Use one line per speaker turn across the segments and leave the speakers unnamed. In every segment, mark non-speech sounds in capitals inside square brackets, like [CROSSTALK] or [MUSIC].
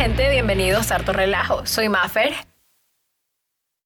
gente, bienvenidos a Harto Relajo. Soy Maffer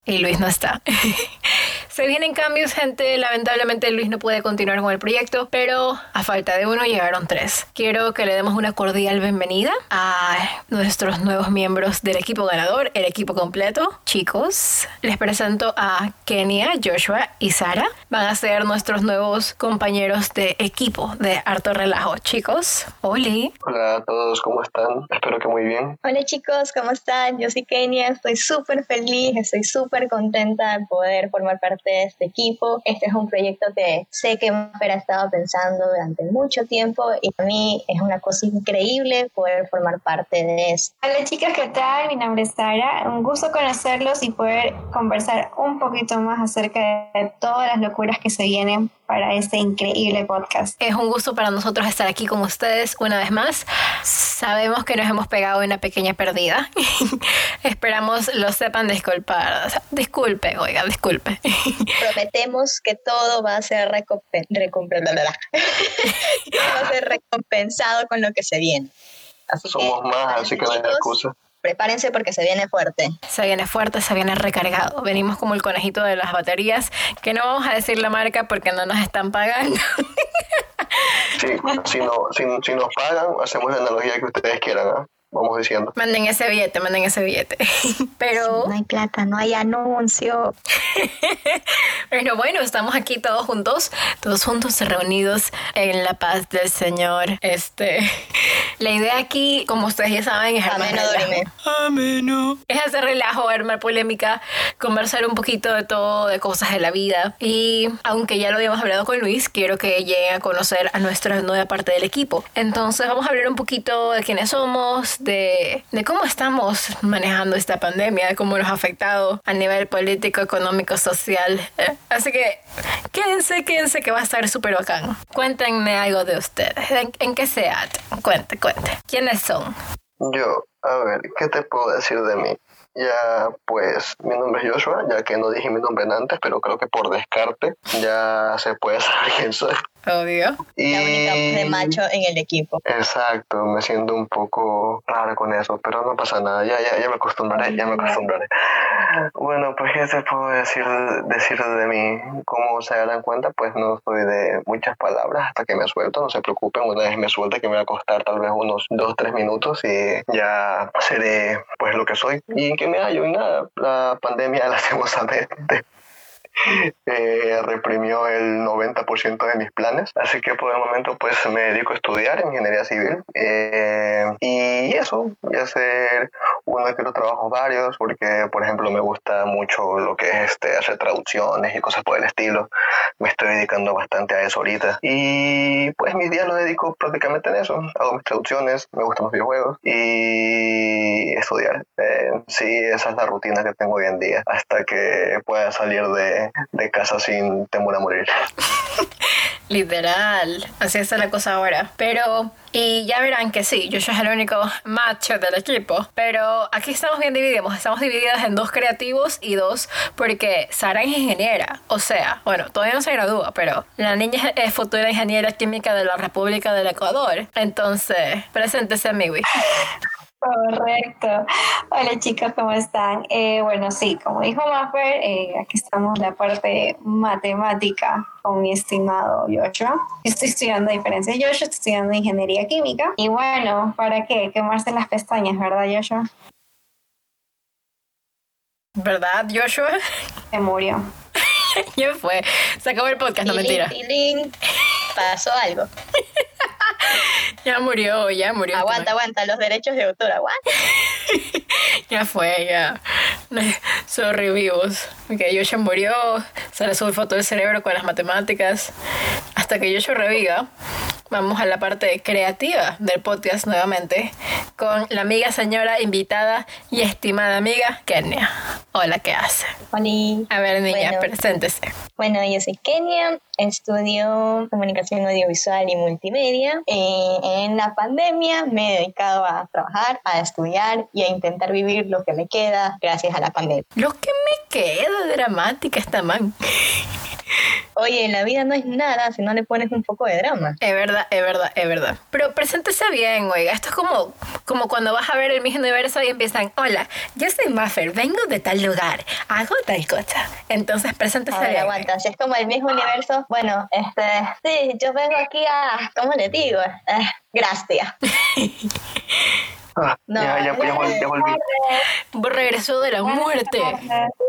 y Luis no está. [LAUGHS] Se vienen cambios, gente. Lamentablemente Luis no puede continuar con el proyecto, pero a falta de uno llegaron tres. Quiero que le demos una cordial bienvenida a nuestros nuevos miembros del equipo ganador, el equipo completo. Chicos, les presento a Kenia, Joshua y Sara. Van a ser nuestros nuevos compañeros de equipo de Harto Relajo. Chicos, Oli.
Hola a todos, ¿cómo están? Espero que muy bien.
Hola chicos, ¿cómo están? Yo soy Kenia, estoy súper feliz, estoy súper contenta de poder formar parte de este equipo. Este es un proyecto que sé que Maffer ha estado pensando durante mucho tiempo y a mí es una cosa increíble poder formar parte de esto.
Hola chicas, ¿qué tal? Mi nombre es Sara. Un gusto conocerlos y poder conversar un poquito más acerca de todas las locuras que se vienen para este increíble podcast.
Es un gusto para nosotros estar aquí con ustedes una vez más. Sabemos que nos hemos pegado una pequeña pérdida. [LAUGHS] Esperamos lo sepan disculpar. disculpe, oiga, disculpe. [LAUGHS]
Prometemos que [LAUGHS] todo va a ser recompensado con lo que se viene.
Somos más, así que no hay excusa
prepárense porque se viene fuerte.
Se viene fuerte, se viene recargado. Venimos como el conejito de las baterías, que no vamos a decir la marca porque no nos están pagando.
Sí, si, no, si, si nos pagan, hacemos la analogía que ustedes quieran. ¿ah? Vamos diciendo.
Manden ese billete, manden ese billete. [LAUGHS] Pero...
no hay plata, no hay anuncio. [LAUGHS]
Pero bueno, estamos aquí todos juntos, todos juntos reunidos en la paz del Señor. Este, [LAUGHS] la idea aquí, como ustedes ya saben, es
armar Ameno.
Es hacer relajo, armar polémica, conversar un poquito de todo, de cosas de la vida. Y aunque ya lo habíamos hablado con Luis, quiero que lleguen a conocer a nuestra nueva parte del equipo. Entonces vamos a hablar un poquito de quiénes somos, de, cómo estamos manejando esta pandemia, de cómo nos ha afectado a nivel político, económico, social. Eh, así que quédense, quédense que va a estar súper bacán. Cuéntenme algo de ustedes. ¿En, qué se Cuente, cuente. ¿Quiénes son?
Yo, a ver, ¿qué te puedo decir de mí? Ya, pues, mi nombre es Joshua, ya que no dije mi nombre antes, pero creo que por descarte ya se puede saber quién soy.
Obvio.
Y... La única de macho en el equipo.
Exacto, me siento un poco raro con eso, pero no pasa nada, ya, ya, ya me acostumbraré, ya me acostumbraré. Bueno, pues qué te puedo decir, decir de mí. Como se darán cuenta, pues no soy de muchas palabras hasta que me suelto, no se preocupen, una vez me suelte que me va a costar tal vez unos dos, tres minutos y ya seré pues lo que soy. Y que me hallo y nada, la pandemia [LAUGHS] lastimosamente [LAUGHS] eh, reprimió el 90% de mis planes. Así que por el momento pues me dedico a estudiar ingeniería civil. Eh, y eso, y hacer uno de los trabajos varios, porque por ejemplo me gusta mucho lo que es este, hacer traducciones y cosas por el estilo. Me estoy dedicando bastante a eso ahorita. Y pues mis días los dedico prácticamente en eso. Hago mis traducciones, me gustan los videojuegos y estudiar. Eh, sí, esa es la rutina que tengo hoy en día, hasta que pueda salir de, de, casa sin temor a morir. [LAUGHS]
Literal, así es la cosa ahora. Pero, y ya verán que sí, yo soy el único macho del equipo. Pero aquí estamos bien divididos. Estamos divididas en dos creativos y dos porque Sara es ingeniera. O sea, bueno, todavía no se gradúa, pero la niña es futura ingeniera química de la República del Ecuador. Entonces, preséntese, amigo.
Correcto. Hola chicos, ¿cómo están? Eh, bueno, sí, como dijo Maffer, eh, aquí estamos en la parte matemática con mi estimado Joshua. Estoy estudiando, a diferencia de Joshua, estoy estudiando ingeniería química. Y bueno, ¿para qué? Quemarse las pestañas, ¿verdad, Joshua?
¿Verdad, Joshua?
Se murió. [LAUGHS]
ya fue. Se acabó el podcast, no mentira.
Pasó algo. [LAUGHS]
ya murió, ya murió.
Aguanta, aguanta, los derechos de autor, aguanta. [LAUGHS]
ya fue, ya. Sobrevivimos. Que Yoshi murió, se le foto del cerebro con las matemáticas. Hasta que Yoshi reviva, vamos a la parte creativa del podcast nuevamente con la amiga señora invitada y estimada amiga Kenia. Hola, ¿qué hace?
Hola.
A ver, niña, preséntese.
Bueno, yo soy Kenia, estudio comunicación audiovisual y multimedia. Eh, en la pandemia me he dedicado a trabajar, a estudiar y a intentar vivir lo que me queda gracias a la pandemia.
Lo que me queda dramática esta man.
Oye, en la vida no es nada si no le pones un poco de drama.
Es verdad, es verdad, es verdad. Pero preséntese bien, oiga. Esto es como, como cuando vas a ver el mismo universo y empiezan, hola, yo soy Muffer, vengo de tal lugar, hago tal cosa. Entonces, preséntese
A ver,
bien.
aguanta, si es como el mismo universo, bueno, este, sí, yo vengo aquí a, ¿cómo le digo? Eh, gracias. [LAUGHS]
Ah,
No,
ya, ya, ya, vol- ya volví.
Regresó de la muerte.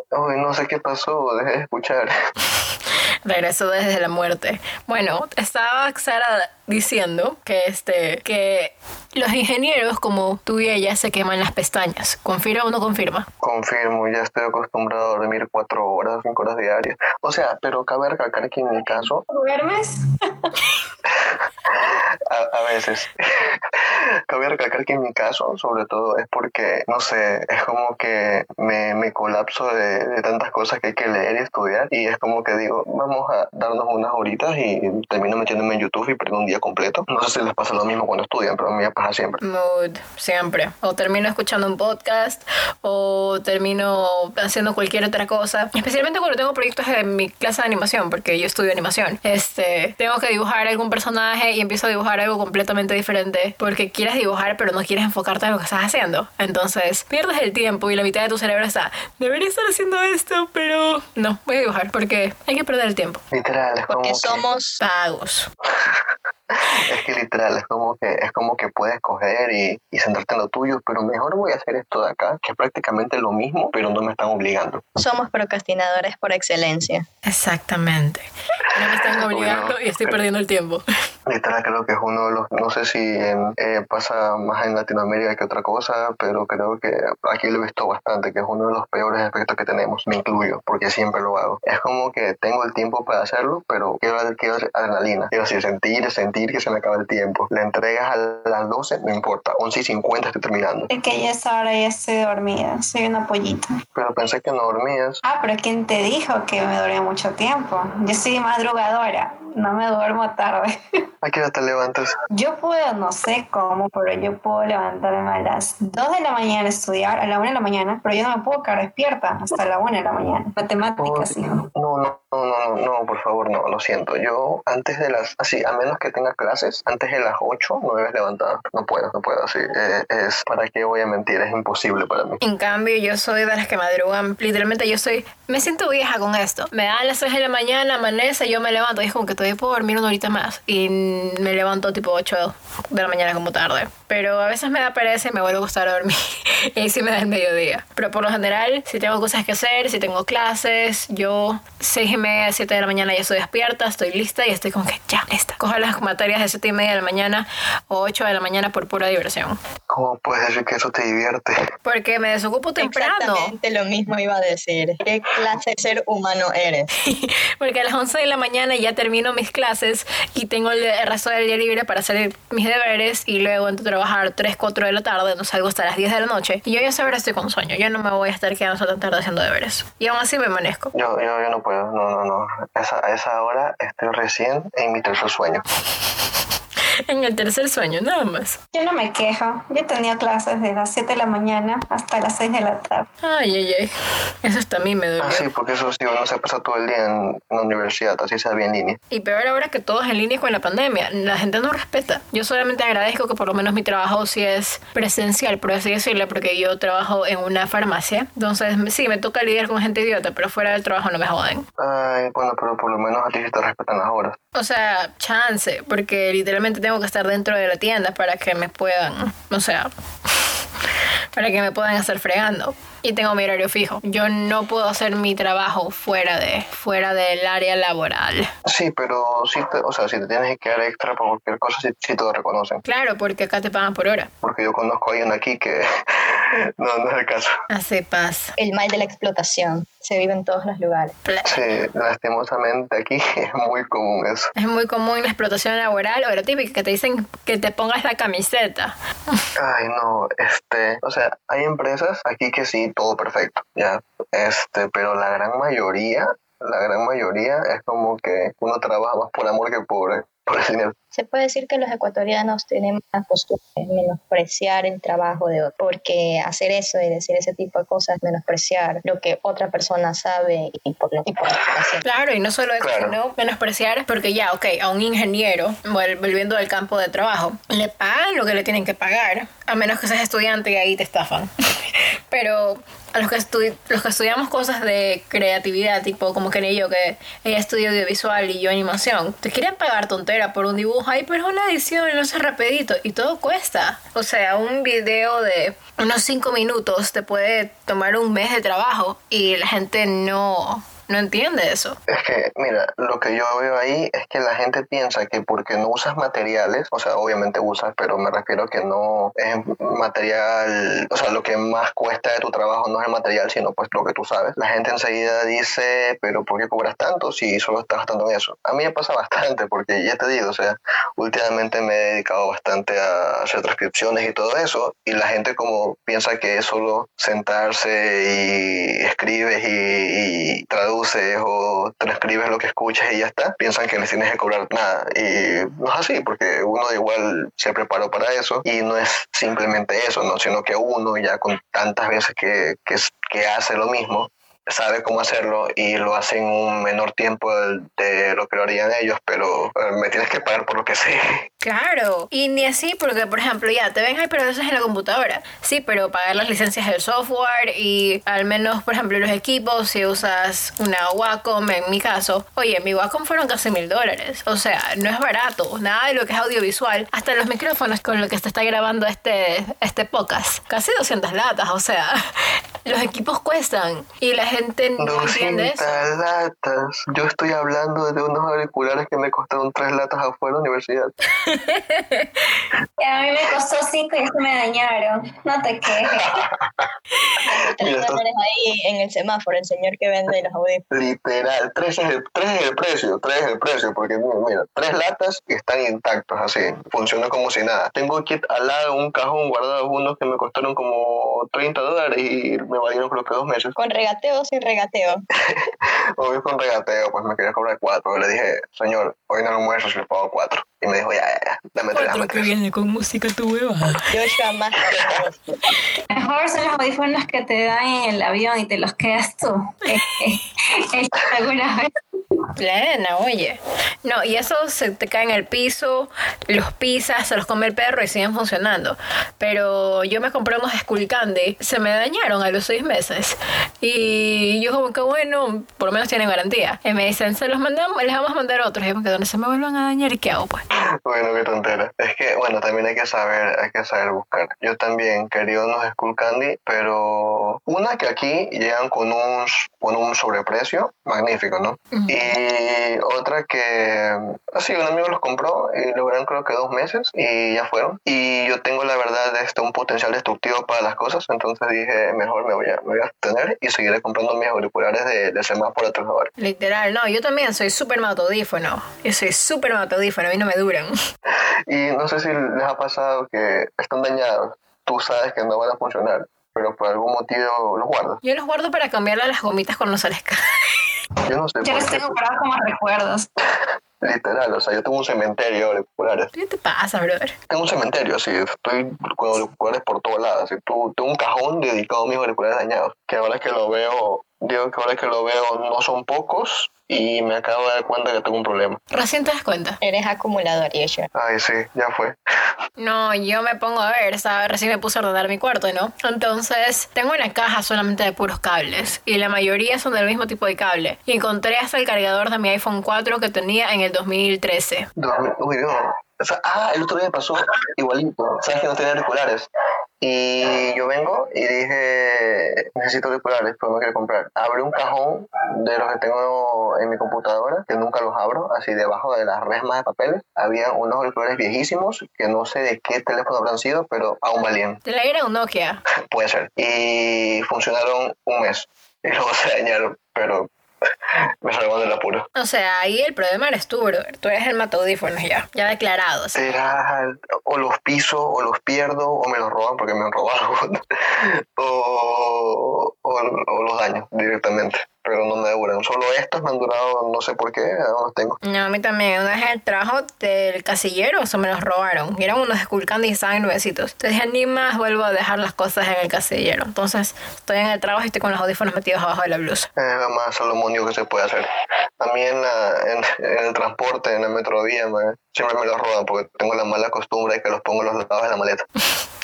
Uy, no sé qué pasó, dejé de escuchar. [LAUGHS]
Regresó desde la muerte. Bueno, estaba Sara diciendo que este que los ingenieros como tú y ella se queman las pestañas. ¿Confirma o no confirma?
Confirmo, ya estoy acostumbrado a dormir cuatro horas, cinco horas diarias. O sea, pero cabe recalcar que en mi caso,
¿Duermes? [LAUGHS]
a, a veces, [LAUGHS] cabe recalcar que en mi caso, sobre todo, es porque, no sé, es como que me, me colapso de, de tantas cosas que hay que leer y estudiar y es como que digo, vamos a darnos unas horitas y termino metiéndome en YouTube y pierdo un día completo. No sé si les pasa lo mismo cuando estudian, pero a mí me pasa siempre.
Mood, siempre. O termino escuchando un podcast o termino haciendo cualquier otra cosa. Especialmente cuando tengo proyectos en mi clase de animación, porque yo estudio animación. Este, tengo que dibujar algún personaje y empiezo a dibujar algo completamente diferente porque quieres dibujar pero no quieres enfocarte en lo que estás haciendo. Entonces pierdes el tiempo y la mitad de tu cerebro está, debería estar haciendo esto, pero no, voy a dibujar porque hay que perder el tiempo.
Literal, es como
Porque
que...
somos
Pagos.
Es que literal, es como que, es como que puedes coger y, y centrarte en lo tuyo, pero mejor voy a hacer esto de acá, que es prácticamente lo mismo, pero no me están obligando.
somos procrastinadores por excelencia.
Exactamente. No me están obligando
Bueno,
y estoy perdiendo el tiempo.
Literal creo que es uno de los, no sé si en- eh, pasa más en Latinoamérica que otra cosa, pero creo que aquí lo he visto bastante, que es uno de los peores aspectos que tenemos, me incluyo, porque siempre lo hago. Es como que tengo el tiempo para hacerlo, pero quiero, quiero adrenalina, quiero así, sentir, sentir que se me acaba el tiempo. Le entregas a las 12, no importa, 11 y 50 estoy terminando.
Es que ya es hora, ya estoy dormida. Soy una pollita.
Pero pensé que no dormías.
Ah, pero ¿quién te dijo que me dormía mucho tiempo? Yo soy madrugadora. No me duermo tarde. [LAUGHS]
¿A qué hora te levantas?
Yo puedo, no sé cómo, pero yo puedo levantarme a las 2 de la mañana a estudiar, a la 1 de la mañana, pero yo no me puedo quedar despierta hasta la 1 de la mañana. Matemáticas, hijo.
No, no, no, no, no, por favor, no, lo siento. Yo antes de las, así, a menos que tenga clases, antes de las 8 no debes levantar. No puedo, no puedo, así. eh, es, ¿para qué voy a mentir? Es imposible para mí.
En cambio, yo soy de las que madrugan. Literalmente, yo soy. Me siento vieja con esto. Me dan las 6 de la mañana, amanece, yo me levanto y es como que todavía puedo dormir una horita más. Y me levanto tipo 8 de la mañana como tarde. Pero a veces me da pereza y me vuelvo a gustar dormir. [LAUGHS] y ahí sí me da el mediodía. Pero por lo general, si tengo cosas que hacer, si tengo clases, yo 6 y media, 7 de la mañana ya estoy despierta, estoy lista y estoy como que ya, lista. Cojo las materias de 7 y media de la mañana o 8 de la mañana por pura diversión.
¿Cómo puedes decir que eso te divierte?
Porque me desocupo temprano.
Exactamente lo mismo iba a decir. ¿Qué clase de ser humano eres? [LAUGHS]
Porque a las 11 de la mañana ya termino mis clases y tengo el resto del día libre para hacer mis deberes y luego entro a trabajar 3, 4 de la tarde, no salgo hasta las 10 de la noche. Y yo ya sabré estoy con sueño, yo no me voy a estar quedando tan tarde haciendo deberes. Y aún así me amanezco.
Yo, yo, yo no puedo, no, no, no. Esa, a esa hora estoy recién en mi tercer sueño. [LAUGHS] [LAUGHS]
En el tercer sueño, nada más.
Yo no me quejo. Yo tenía clases de las 7 de la mañana hasta las 6 de la tarde.
Ay, ay, ay. Eso hasta a mí me dolió.
Ah, sí, porque eso sí, uno se pasa todo el día en, la universidad, así sea bien en línea.
Y peor ahora que todo es en línea con la pandemia. La gente no respeta. Yo solamente agradezco que por lo menos mi trabajo sí es presencial, por así decirlo, porque yo trabajo en una farmacia. Entonces, sí, me toca lidiar con gente idiota, pero fuera del trabajo no me joden.
Ay, bueno, pero por lo menos a ti sí te respetan las horas.
O sea, chance, porque literalmente tengo que estar dentro de la tienda para que me puedan, o sea, para que me puedan hacer fregando. Y tengo mi horario fijo. Yo no puedo hacer mi trabajo fuera de fuera del área laboral.
Sí, pero sí te, o sea, si te tienes que quedar extra por cualquier cosa, sí, sí te lo reconocen.
Claro, porque acá te pagan por hora.
Porque yo conozco a alguien aquí que [LAUGHS] no, no es el caso.
Así pasa.
El mal de la explotación. Se vive en todos los lugares.
Pla-
Sí, lastimosamente aquí [LAUGHS] es muy común eso.
Es muy común la explotación laboral o la típica que te dicen que te pongas la camiseta.
Ay, no, este, o sea, hay empresas aquí que sí, todo perfecto, ya, este, pero la gran mayoría, la gran mayoría es como que uno trabaja más por amor que por, por el dinero.
Se puede decir que los ecuatorianos tenemos la costumbre de menospreciar el trabajo de otro, porque hacer eso y decir ese tipo de cosas es menospreciar lo que otra persona sabe y por lo que hace.
Claro, y no solo eso, sino menospreciar, porque ya, ok, a un ingeniero, volviendo al campo de trabajo, le pagan lo que le tienen que pagar, a menos que seas estudiante y ahí te estafan. [LAUGHS] Pero a los que, los que estudiamos cosas de creatividad, tipo como que ni yo, que ella estudia audiovisual y yo animación, te quieren pagar tontera por un dibujo, ahí pero es una edición y no sé rapidito, y todo cuesta. O sea, un video de unos 5 minutos te puede tomar un mes de trabajo y la gente no no entiende eso.
Es que, mira, lo que yo veo ahí es que la gente piensa que porque no usas materiales, o sea, obviamente usas, pero me refiero a que no es material, o sea, lo que más cuesta de tu trabajo no es el material, sino pues lo que tú sabes. La gente enseguida dice, pero ¿por qué cobras tanto si solo estás gastando en eso? A mí me pasa [LAUGHS] bastante, porque ya te digo, o sea, últimamente me he dedicado bastante a hacer transcripciones y todo eso, y la gente como piensa que es solo sentarse y escribes y, y o transcribes lo que escuchas y ya está, piensan que les tienes que cobrar nada. Y no es así, porque uno igual se preparó para eso y no es simplemente eso, ¿no? sino que uno ya con tantas veces que, que, que hace lo mismo, sabe cómo hacerlo y lo hace en un menor tiempo de, lo que lo harían ellos, pero eh, me tienes que pagar por lo que sé. [LAUGHS]
Claro, y ni así, porque por ejemplo, ya te ven, pero eso es en la computadora. Sí, pero pagar las licencias del software y al menos, por ejemplo, los equipos, si usas una Wacom, en mi caso, oye, mi Wacom fueron casi mil dólares. O sea, no es barato, nada de lo que es audiovisual, hasta los micrófonos con los que se está grabando este, este podcast, casi 200 latas, o sea, [LAUGHS] los equipos cuestan y la gente no entiende
latas. Yo estoy hablando de unos auriculares que me costaron tres latas afuera de la universidad. [LAUGHS]
a mí me costó cinco y se me dañaron. No te quejes. [LAUGHS]
Tres dólares ahí en el semáforo, el señor que vende los audífonos.
Literal, tres es, el, tres es el precio, tres es el precio, porque mira, tres latas están intactos así, funcionan como si nada. Tengo aquí al lado un cajón guardado unos que me costaron como 30 dólares y me valieron creo que dos meses.
¿Con regateo o sin regateo? [LAUGHS]
Hoy con regateo, pues me quería cobrar cuatro. Le dije, señor, hoy no lo muestro si le pago cuatro. Y me dijo, ya, ya, ya, dame tres,
dame que viene con música tu hueva.
Yo jamás.
Mejor son los audífonos que te dan en el avión y te los quedas tú. [LAUGHS] [LAUGHS] alguna vez.
Plena, oye. No, y eso se te cae en el piso, los pisas, se los come el perro y siguen funcionando. Pero yo me compré unos Skull Candy, se me dañaron a los seis meses. Y yo como que bueno, por lo menos tienen garantía. Y me dicen, se los mandamos, les vamos a mandar otros. Y yo que donde se me vuelvan a dañar, ¿y qué hago pues?
Bueno, qué tontera. Es que, bueno, también hay que saber, hay que saber buscar. Yo también quería unos Skull Candy, pero una que aquí llegan con un, con un sobreprecio magnífico, ¿no? Y otra que, así, un amigo los compró y lograron creo que dos meses y ya fueron. Y yo tengo la verdad este, un potencial destructivo para las cosas, entonces dije, mejor me voy a, me voy a tener y seguiré comprando mis auriculares de, de semáforo a
Literal, no, yo también soy súper matodífono. Yo soy súper matodífono y no me duran. [LAUGHS]
Y no sé si les ha pasado que están dañados, tú sabes que no van a funcionar, pero por algún motivo los guardo.
Yo los guardo para cambiarle las gomitas cuando se les cae.
Yo no sé.
Yo los tengo guardados como recuerdos.
Literal, o sea, yo tengo un cementerio de auriculares.
¿Qué te pasa, brother?
Tengo un cementerio, sí, estoy con auriculares por todos lados. Así, tengo un cajón dedicado a mis auriculares dañados. Que ahora que lo veo, digo que ahora que lo veo no son pocos, y me acabo de dar cuenta que tengo un problema.
Recién te das cuenta.
Eres acumulador, y yo.
Ay, sí, ya fue.
No, yo me pongo a ver, ¿sabes? Recién me puse a ordenar mi cuarto, ¿no? Entonces, tengo una caja solamente de puros cables y la mayoría son del mismo tipo de cable. Y encontré hasta el cargador de mi iPhone 4 que tenía en el 2013.
Uy, no. O sea, ah, el otro día me pasó igualito. Sabes que no tenía auriculares. Y yo vengo y dije, necesito auriculares, pero me quiero comprar. Abrí un cajón de los que tengo en mi computadora, que nunca los abro, así debajo de las resmas de papeles, había unos auriculares viejísimos, que no sé de qué teléfono habrán sido, pero aún valían.
¿De la era un Nokia? [LAUGHS]
Puede ser. Y funcionaron un mes. Y luego se dañaron, pero me salvó del apuro.
O sea, ahí el problema eres tú, bro. Tú eres el mataudífonos ya, ya declarado.
Será, o los piso, o los pierdo, o me los roban porque me han robado, [LAUGHS] o, o, los daño directamente no me han durado, no sé por qué, aún los tengo.
No, a mí también. Una vez el trabajo del casillero, eso me los robaron. Y eran unos Skull Candy y estaban nuevecitos. Entonces dije, ni más vuelvo a dejar las cosas en el casillero. Entonces estoy en el trabajo y estoy con los audífonos metidos abajo de la blusa.
Es lo más salomonio que se puede hacer. A mí en, la, en, en el transporte, en la metrovía, man, siempre me los roban porque tengo la mala costumbre de que los pongo en los lados de la maleta. [LAUGHS]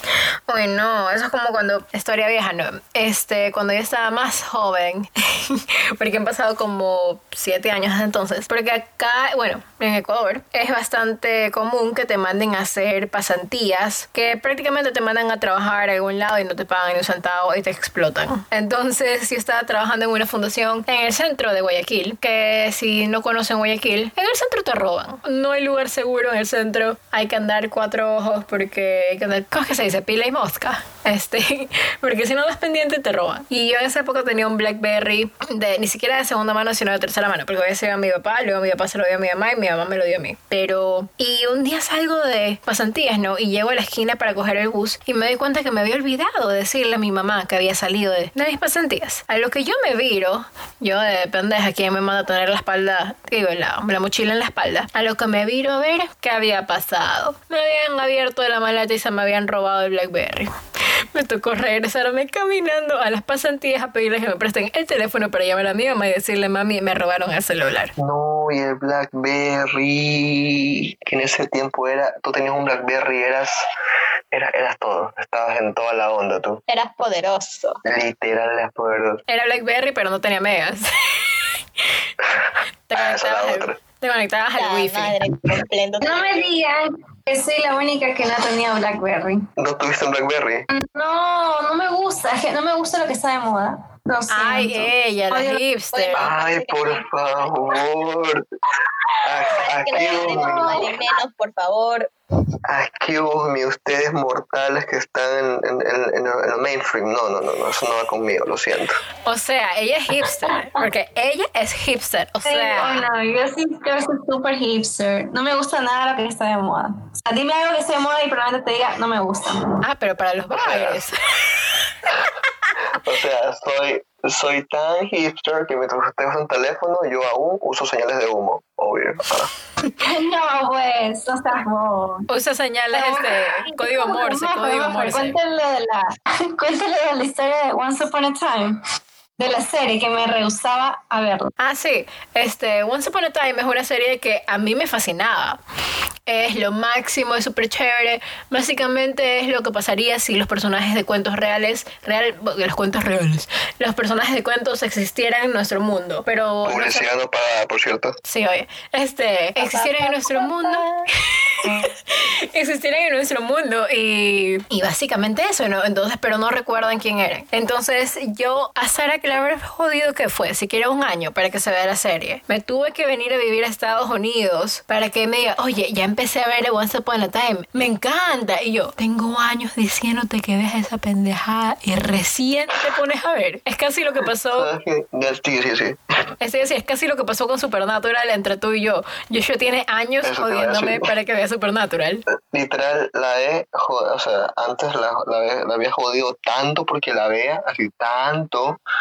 Uy, no, eso es como cuando, historia vieja, no, este, cuando yo estaba más joven, [LAUGHS] porque han pasado como siete años entonces, porque acá, bueno, en Ecuador es bastante común que te manden a hacer pasantías, que prácticamente te mandan a trabajar a algún lado y no te pagan ni un centavo y te explotan. Entonces yo estaba trabajando en una fundación en el centro de Guayaquil, que si no conocen Guayaquil, en el centro te roban. No hay lugar seguro en el centro, hay que andar cuatro ojos porque hay que andar, ¿cómo es que se dice? Pila y mosca. Este, [LAUGHS] porque si no das pendiente te roban. Y yo en esa época tenía un Blackberry de ni siquiera de segunda mano, sino de tercera mano, porque había sido a mi papá, luego mi papá se lo dio a mi mamá y mi mamá me lo dio a mí. Pero, y un día salgo de pasantías, ¿no? Y llego a la esquina para coger el bus y me doy cuenta que me había olvidado de decirle a mi mamá que había salido de, de mis pasantías. A lo que yo me viro, yo de pendeja, quien me manda a tener la espalda, digo, la, la mochila en la espalda, a lo que me viro a ver qué había pasado. Me habían abierto la maleta y se me habían robado el Blackberry. [LAUGHS] Me tocó regresarme caminando a las pasantías a pedirles que me presten el teléfono para llamar a mi mamá y decirle, mami, me robaron el celular.
No, y el Blackberry, que en ese tiempo era, tú tenías un Blackberry, eras, era, eras todo, estabas en toda la onda tú.
Eras poderoso.
Literal, eras poderoso.
Era Blackberry, pero no tenía megas. [LAUGHS] te,
Ah,
conectabas
otra.
al, te conectabas al
La
wifi.
madre.
No me digan que soy la única que no tenía Blackberry.
¿No tuviste un Blackberry?
No, no me gusta, es que no me gusta lo que está de moda. Lo
Ay,
siento.
ella, la hipster.
Ay, por favor.
No
mío.
vale menos, por favor.
Aquí, Dios mío, ustedes mortales que están en, en, en, en el mainstream. No, no, no, no, eso no va conmigo, lo siento.
O sea, ella es hipster. Porque ella es hipster. O sea,
oh, no, yo sí yo soy súper hipster. No me gusta nada lo que está de moda. O sea, dime algo que esté de moda y probablemente te diga, no me gusta.
ah, pero para los bailes. [LAUGHS]
O sea, soy, soy tan hipster que mientras usted usa un teléfono, yo aún uso señales de humo, obvio.
No, pues, no seas bobo.
Usa señales este código Morse,
No,
código Morse.
Cuéntale de la, [LAUGHS] cuéntale de la historia de Once Upon a Time, de la serie que me rehusaba a verla.
Ah, sí. Este, Once Upon a Time es una serie que a mí me fascinaba. Es lo máximo, es súper chévere. Básicamente es lo que pasaría si los personajes de cuentos reales, real, los cuentos reales, los personajes de cuentos existieran en nuestro mundo. Pero no sé-
Publicidad no pagada, por cierto.
Sí, oye, este, existieran en nuestro mundo, [LAUGHS] existieran en nuestro mundo y, y básicamente eso, ¿no? Entonces, pero no recuerdan quién eran. Entonces, yo a Sara Claver jodido que fue, siquiera un año para que se vea la serie. Me tuve que venir a vivir a Estados Unidos para que me diga, oye, ya empecé a ver Once Upon a Time, me encanta. Y yo, tengo años diciéndote que veas esa pendejada y recién te pones a ver. Es casi lo que pasó [LAUGHS] es decir, es casi lo que pasó con Supernatural entre tú y yo. Joshua tiene años
Eso
jodiéndome para que vea Supernatural.
Literal, la he, o sea, antes la, la, he- la había jodido tanto porque la vea, así tanto,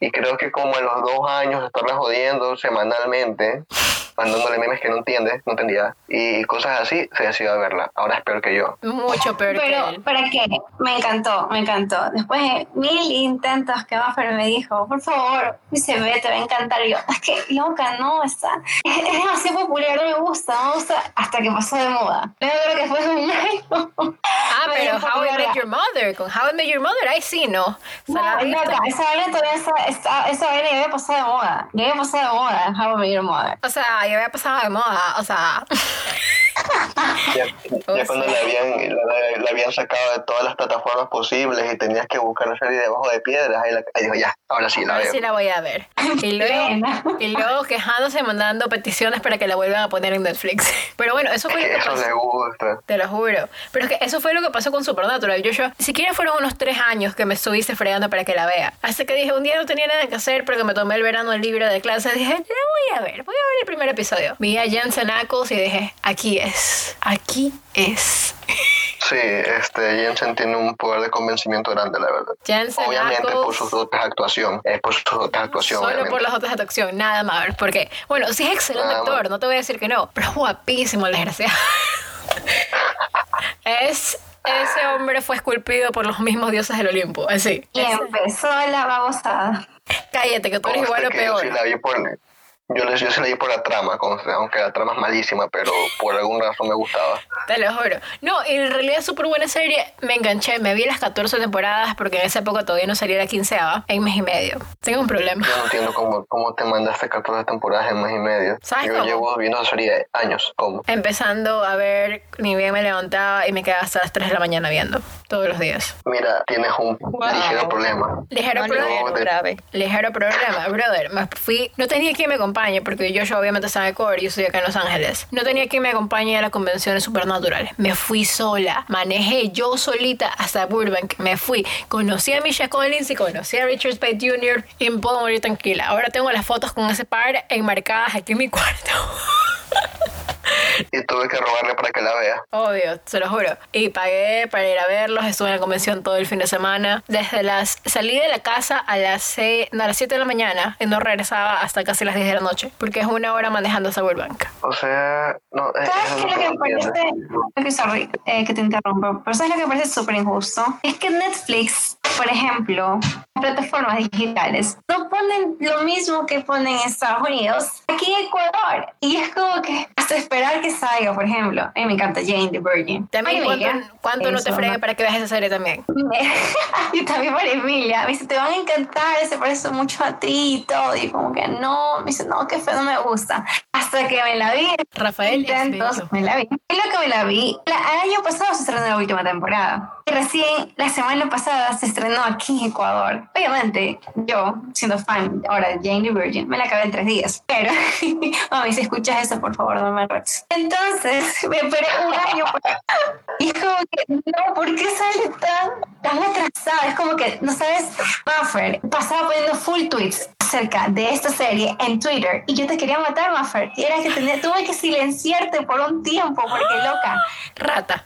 y creo que como en los dos años estarla jodiendo semanalmente, mandándole memes que no entiende, no entendía, y cosas así, se decidió a verla. Ahora es peor que yo.
Mucho peor que
Pero,
él.
¿para qué? Me encantó, me encantó. Después de mil intentos que Maffer me dijo, por favor, dice, ve, te va a encantar. Y yo, es que loca, no, está, es, es demasiado popular, no me gusta, no me gusta, hasta que pasó de moda. Luego creo que fue un año.
Ah, [LAUGHS] pero How I Met. Your Mother, con How I Met Your Mother, ahí sí, no. O sea,
No, loca, esa vaina todavía está- esa vaina ya había pasado de moda. Ya había pasado de moda, How I Met Your Mother.
O sea, ya había pasado de moda, o sea... [LAUGHS]
Ya, cuando la habían, la, la habían sacado de todas las plataformas posibles y tenías que buscar la serie debajo de piedras, ahí, la, ahí dijo, ya, ahora sí la
Ahora
veo.
sí la voy a ver. [LAUGHS] Y luego, y luego quejándose, mandando peticiones para que la vuelvan a poner en Netflix. [LAUGHS] Pero bueno, eso fue lo
Que
que
eso
pasó.
le gusta.
Te lo juro. Pero es que eso fue lo que pasó con Supernatural. Yo, yo, siquiera fueron unos tres años que me estuviste fregando para que la vea. Hasta que dije, un día no tenía nada que hacer porque me tomé el verano el libro de clase. Dije, la voy a ver, voy a ver el primer episodio. Vi a Jensen Ackles y dije, aquí es, aquí es.
Sí, este, Jensen tiene un poder de convencimiento grande, la verdad.
Jensen
Obviamente
Ackles,
por sus dotes de actuación, es por sus dotes de actuación,
Solo
obviamente.
por las otras de actuación, nada más. Porque, bueno, sí es excelente
Nada más.
actor, no te voy a decir que no, pero es guapísimo el desgraciado. [LAUGHS] es. Ese hombre fue esculpido por los mismos dioses del Olimpo, así.
Y empezó la babosada.
Cállate, que tú eres igual o peor.
Yo sí la vi por, yo, les- yo la vi por la trama, aunque la trama es malísima, pero por alguna razón me gustaba.
Te lo juro. No, en realidad es súper buena serie. Me enganché, me vi las 14 temporadas porque en esa época todavía no salía la quinceava en mes y medio. Tengo un problema.
Yo no entiendo cómo, cómo te mandaste 14 temporadas en mes y medio.
¿Sabes
Yo
cómo?
llevo viendo esa serie años. ¿Cómo?
Empezando a ver, ni bien me levantaba y me quedaba hasta las 3 de la mañana viendo. Todos los días.
Mira, tienes un
Wow.
ligero problema.
Ligero
No,
problema.
no, grave.
Ligero problema, brother. Me fui, no tenía quien me acompañe porque yo, yo obviamente estaba en Ecuador y yo estoy acá en Los Ángeles. No tenía quien me acompañe a las convenciones supernaturales. Me fui sola. Manejé yo solita hasta Burbank. Me fui. Conocí a Misha Collins y conocí a Richard Spade Jr. y me puedo morir tranquila. Ahora tengo las fotos con ese par enmarcadas aquí en mi cuarto. [LAUGHS]
Y tuve que robarle para que la vea.
Obvio, se lo juro. Y pagué para ir a verlos, estuve en la convención todo el fin de semana. Desde las salí de la casa a las, seis- no, a las 7 de la mañana y no regresaba hasta casi las 10 de la noche, porque es una hora manejando hasta Burbank.
O sea, no, eh,
¿Sabes qué es lo que me parece? Lo que, sorry, eh, que te interrumpo, pero ¿sabes lo que me parece súper injusto? Es que Netflix, por ejemplo, plataformas digitales, no ponen lo mismo que ponen en Estados Unidos aquí en Ecuador. Y es como que hasta esperar que salga, por ejemplo. A mí me encanta Jane the Virgin.
También, ¿cuánto, cuánto no te
eso,
fregue para que veas esa serie también? [LAUGHS]
y también para Emilia. Me dice, te van a encantar, se parece mucho a ti y todo. Y como que no, me dice, no, qué feo, no me gusta. Hasta que me la vi.
Rafael es
Intentos,
bello.
me la vi. Es lo que me la vi. La- el año pasado se estrenó la última temporada. Y recién la semana pasada se estrenó aquí en Ecuador. Obviamente, yo, siendo fan ahora de Jane the Virgin, me la acabé en tres días. Pero, [LAUGHS] mami, si escuchas eso, por favor, no me retes. Entonces, me esperé un año. Y es como que, no, ¿por qué sale tan, tan atrasada? Es como que, no sabes, Maffer pasaba poniendo full tweets acerca de esta serie en Twitter y yo te quería matar, Maffer. Y era que tenía- tuve que silenciarte por un tiempo porque loca.
Rata.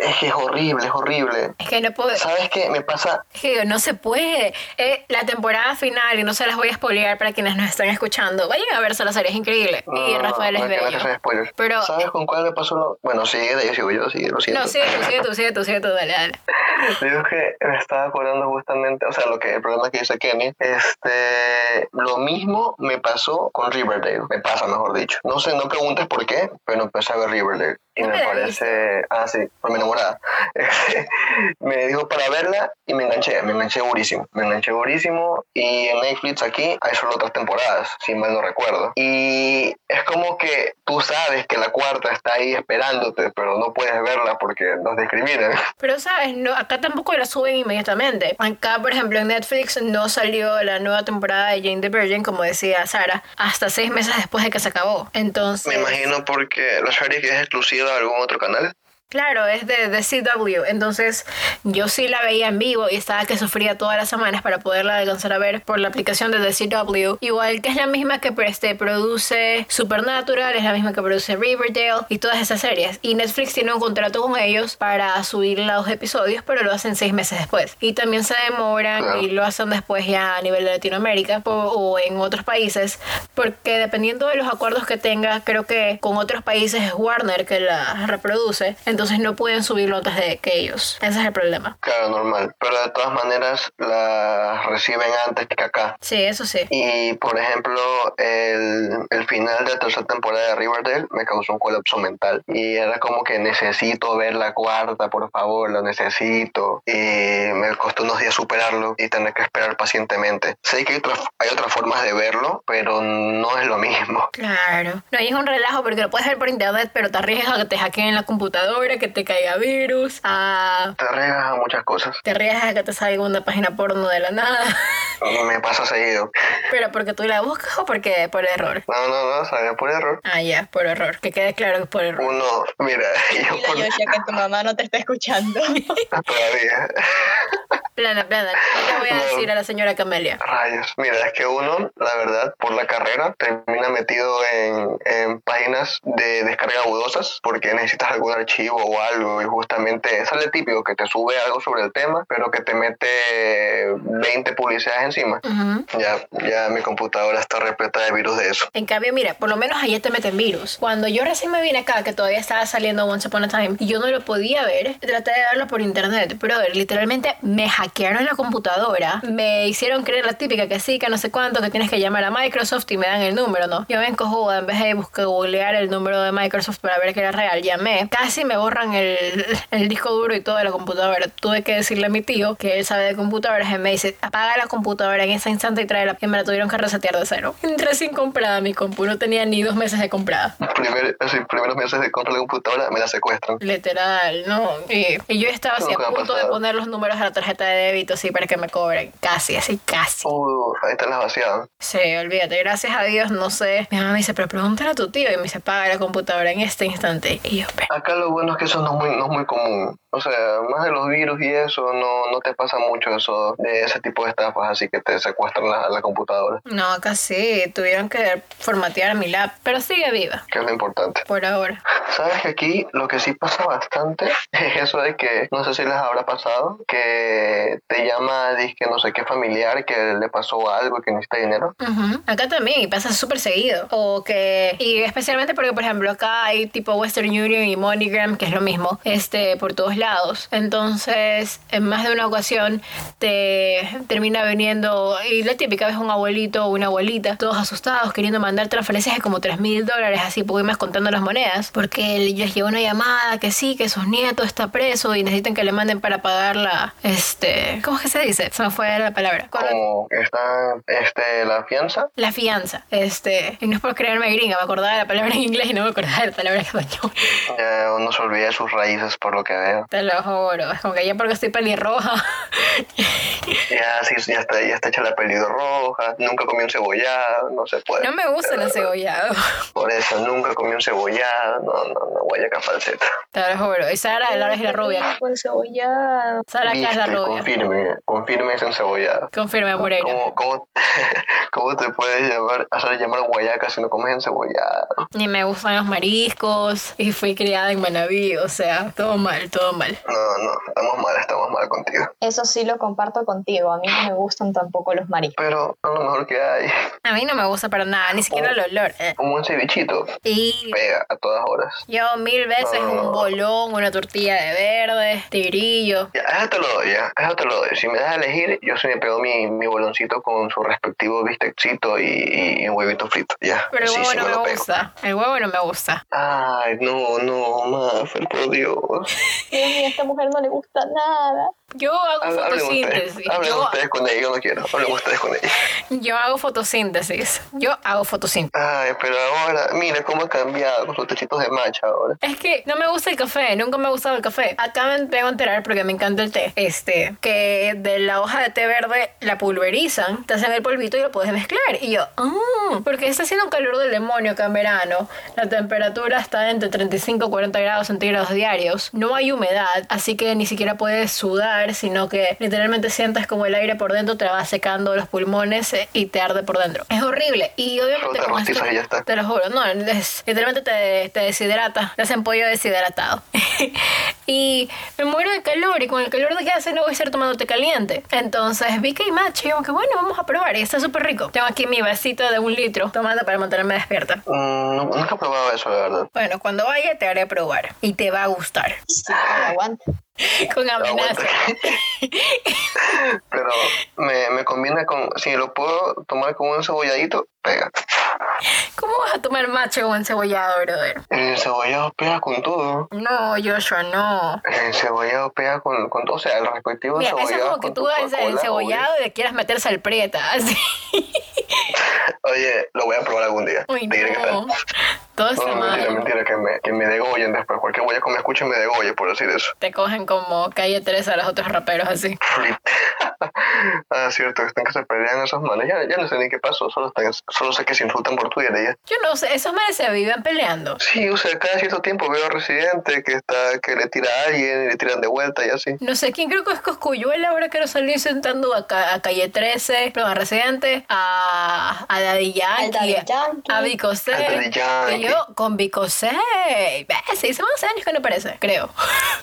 Es que es horrible, es horrible.
Es que no puedo.
¿Sabes qué? Me pasa,
Es que no se puede. Eh, la temporada final, y no se las voy a spoilear para quienes nos están escuchando, vayan a verse la serie, es increíble. y
No,
Rafael es
no que
bello. Pero-
¿Sabes con cuál me pasó? Lo... Bueno, sigue, de ahí sigo yo, sigue, lo siento.
No, sigue tú, sigue tú, sigue tú, sigue tú, dale, dale. [LAUGHS]
Digo que me estaba acordando justamente, o sea, lo que el problema que dice Kenny, este, lo mismo me pasó con Riverdale, me pasa mejor dicho. No sé, no preguntes por qué, pero empecé a ver Riverdale y me parece, ah sí, por mi enamorada. [LAUGHS] me dijo para verla y me enganché, me enganché durísimo, me enganché durísimo y en Netflix aquí hay solo otras temporadas, si mal no recuerdo. Y es como que tú sabes que la cuarta está ahí esperándote, pero no puedes verla porque nos discriminan.
Pero, ¿sabes? No, acá tampoco la suben inmediatamente. Acá, por ejemplo, en Netflix no salió la nueva temporada de Jane the Virgin, como decía Sara, hasta seis meses después de que se acabó. Entonces,
Me imagino porque la serie que es exclusiva algún otro canal.
Claro, es de, de CW. Entonces, yo sí la veía en vivo y estaba que sufría todas las semanas para poderla alcanzar a ver por la aplicación de The CW. Igual que es la misma que este, produce Supernatural, es la misma que produce Riverdale y todas esas series. Y Netflix tiene un contrato con ellos para subir los episodios, pero lo hacen seis meses después. Y también se demoran y lo hacen después ya a nivel de Latinoamérica o, en otros países, porque dependiendo de los acuerdos que tenga, creo que con otros países es Warner que la reproduce, no pueden subirlo antes de que ellos. Ese es el problema.
Claro, normal. Pero de todas maneras la reciben antes que acá.
Sí, eso sí.
Y por ejemplo, el, el final de la tercera temporada de Riverdale me causó un colapso mental. Y era como que necesito ver la cuarta, por favor, la necesito. Y me costó unos días superarlo y tener que esperar pacientemente. Sé que hay otras, hay otras formas de verlo, pero no es lo mismo.
Claro. No, y es un relajo porque lo puedes ver por internet, pero te arriesgas a que te hackeen la computadora, que te caiga virus, a...
Te arriesgas a muchas cosas.
Te arriesgas a que te salga una página porno de la nada. [LAUGHS]
Me pasa seguido.
pero porque tú la buscas o porque por error.
No, no, no, sale por error.
Ah, ya, por error. Que quede claro que es por error.
Uno, mira, [LAUGHS] yo por,
Yoshia, que tu mamá no te está escuchando. [LAUGHS]
todavía.
Plana, plana. ¿Qué voy a decir a la señora Camelia?
Rayos. Mira, es que uno, la verdad, por la carrera, termina metido en, en páginas de descarga dudosas porque necesitas algún archivo o algo y justamente sale típico que te sube algo sobre el tema, pero que te mete 20 publicidades encima.
Ujú.
Ya, ya mi computadora está repleta de virus de eso.
En cambio, mira, por lo menos allá te meten virus. Cuando yo recién me vine acá, que todavía estaba saliendo Once Upon a Time, y yo no lo podía ver, traté de verlo por internet, pero literalmente me hackearon la computadora, me hicieron creer la típica que sí, que no sé cuánto, que tienes que llamar a Microsoft y me dan el número, ¿no? Yo me encojuda, en vez de buscar googlear el número de Microsoft para ver que era real, llamé, casi me borran el, [LAUGHS] el disco duro y todo de la computadora. Tuve que decirle a mi tío, que él sabe de computadoras, y me dice, apaga la computadora en ese instante y tráela, y me la tuvieron que resetear de cero. Recién comprada mi compu, no tenía ni dos meses de comprada.
Primer, así, primeros meses de compra de la computadora me la secuestran.
Literal, ¿no? Y, y yo estaba así a punto de poner los números a la tarjeta de débito, así, para que me cobren. Casi, así, casi.
Uh, ahí te las vaciaban.
Sí, olvídate, gracias a Dios, no sé. Mi mamá me dice, pero pregúntale a tu tío. Y me dice, paga la computadora en este instante. Y yo, pero.
Acá lo bueno es que eso no es muy, no es muy común. O sea, más de los virus y eso, no, no te pasa mucho eso de ese tipo de estafas, así que te secuestran la, la computadora,
No, acá sí, tuvieron que formatear mi lap. Pero sigue viva,
que es lo importante.
por ahora.
Sabes que aquí lo que sí pasa bastante [LAUGHS] es eso de que, no sé si les habrá pasado, que te llama, que no sé qué familiar que le pasó algo que necesita dinero.
Ujú. Acá también, y pasa súper seguido. O que, y especialmente porque, por ejemplo, acá hay tipo Western Union y MoneyGram, que es lo mismo, este, por todos lados. Entonces, en más de una ocasión, te termina viniendo, y la típica vez un abuelito o una abuelita, todos asustados, queriendo mandar transferencias de como 3 mil dólares, así, más contando las monedas, porque les llegó una llamada que sí, que su nieto está preso y necesitan que le manden para pagar la, este, ¿cómo es que se dice? Se me fue la palabra.
Como está este, la fianza.
la fianza. Este, y no es por creerme gringa, me acordaba de la palabra en inglés y no me acordaba de la palabra en español.
Ya uno se olvida de sus raíces por lo que veo.
Te lo juro. Es como que ya porque estoy pelirroja. [LAUGHS]
Ya, sí, ya está, ya está hecha la peli roja, nunca comió un cebollado, no se puede.
No me gusta el cebollado.
Por eso, nunca comió un cebollado, no, no, no, guayaca falseta.
Te lo juro. Y Sara, la es la rubia.
Con cebollado.
Sara acá es la rubia.
confirme, confirme ese encebollado.
Confirme, Moreira.
¿Cómo, cómo, [LAUGHS] cómo te puedes llamar, hacer llamar guayaca si no comes encebollado?
Ni me gustan los mariscos. Y fui criada en Manaví. O sea, todo mal, todo mal.
No, no, estamos mal, estamos mal contigo.
Eso sí lo comparto contigo. A mí no me gustan tampoco los mariscos.
Pero a lo mejor que hay,
A mí no me gusta para nada, ni siquiera el olor. eh.
como un cevichito,
Y
pega a todas horas.
yo mil veces un bolón, una tortilla de verde, tigrillo.
Ya, eso te lo doy, ya, eso te lo doy. Si me das a elegir, yo sí me pego mi, mi boloncito con su respectivo bistecito y, y, un huevito frito, ya.
Pero el
sí,
huevo
sí
no
me
gusta. El huevo no me gusta.
Ay, no, no, Maffer, por Dios. [LAUGHS]
A esta mujer no le gusta nada.
Yo hago
Hablen ustedes,
fotosíntesis.
hablen
Yo,
ustedes con ella, yo no quiero. Hablen ustedes con ella.
yo hago fotosíntesis. Yo hago fotosíntesis.
Ay, pero ahora, mira cómo ha cambiado con sus techitos de matcha ahora.
Es que no me gusta el café, nunca me ha gustado el café. Acá me vengo a enterar porque me encanta el té. Este, que de la hoja de té verde la pulverizan, te hacen el polvito y lo puedes mezclar. Y yo, ah, porque está haciendo un calor del demonio acá en verano. La temperatura está entre 35 y 40 grados centígrados diarios. No hay humedad, así que ni siquiera puedes sudar, sino que literalmente sientas como el aire por dentro te va secando los pulmones eh, y te arde por dentro. Es horrible. Y obviamente
te
como esto-
y ya está.
te lo juro, no, es- literalmente te, te deshidrata, te hacen pollo deshidratado. [LAUGHS] y me muero de calor y con el calor de que hace no voy a estar tomando té caliente. Entonces vi que hay matcha y como que bueno, vamos a probar y está súper rico. Tengo aquí mi vasito de un litro tomando para mantenerme despierta.
Mm, nunca he probado eso, la verdad.
Bueno, cuando vaya te haré probar y te va a gustar.
Aguanta. [LAUGHS]
Con amenaza. [LAUGHS]
Pero me, me combina con. Si lo puedo tomar con un cebolladito, pega.
¿Cómo vas a tomar matcha con encebollado, brother?
El cebollado pega con todo.
No, Joshua, no.
El cebollado pega con, con todo. O sea, el respectivo
Mira, eso es
cebollado.
como que tú haces el encebollado y le quieras meter salprieta, así. [LAUGHS]
Oye, lo voy a probar algún día.
Uy, no. Todo está
No, mentira,
mal.
mentira, que me, que me degollen después. Cualquier guaya que me escuche me degolle por decir eso.
Te cogen como calle 3 a los otros raperos así. [LAUGHS]
Ah, cierto, están que se pelean esos manes. Ya, ya no sé ni qué pasó, solo, están, solo sé que se insultan por Twitter y ya.
Yo no sé, esos manes se viven peleando.
Sí, o sea, cada cierto tiempo veo a Residente que está que le tira a alguien y le tiran de vuelta y así.
No sé quién creo que es Coscuyuela ahora que lo salió sentando a, Ca- a Calle 13, perdón, a Residente, a, a Daddy Yankee,
Daddy Yankee.
a Vicosé.
A Daddy Yankee.
Yo con Vicosé, ¿ves? Se hizo 11 años que no parece, creo.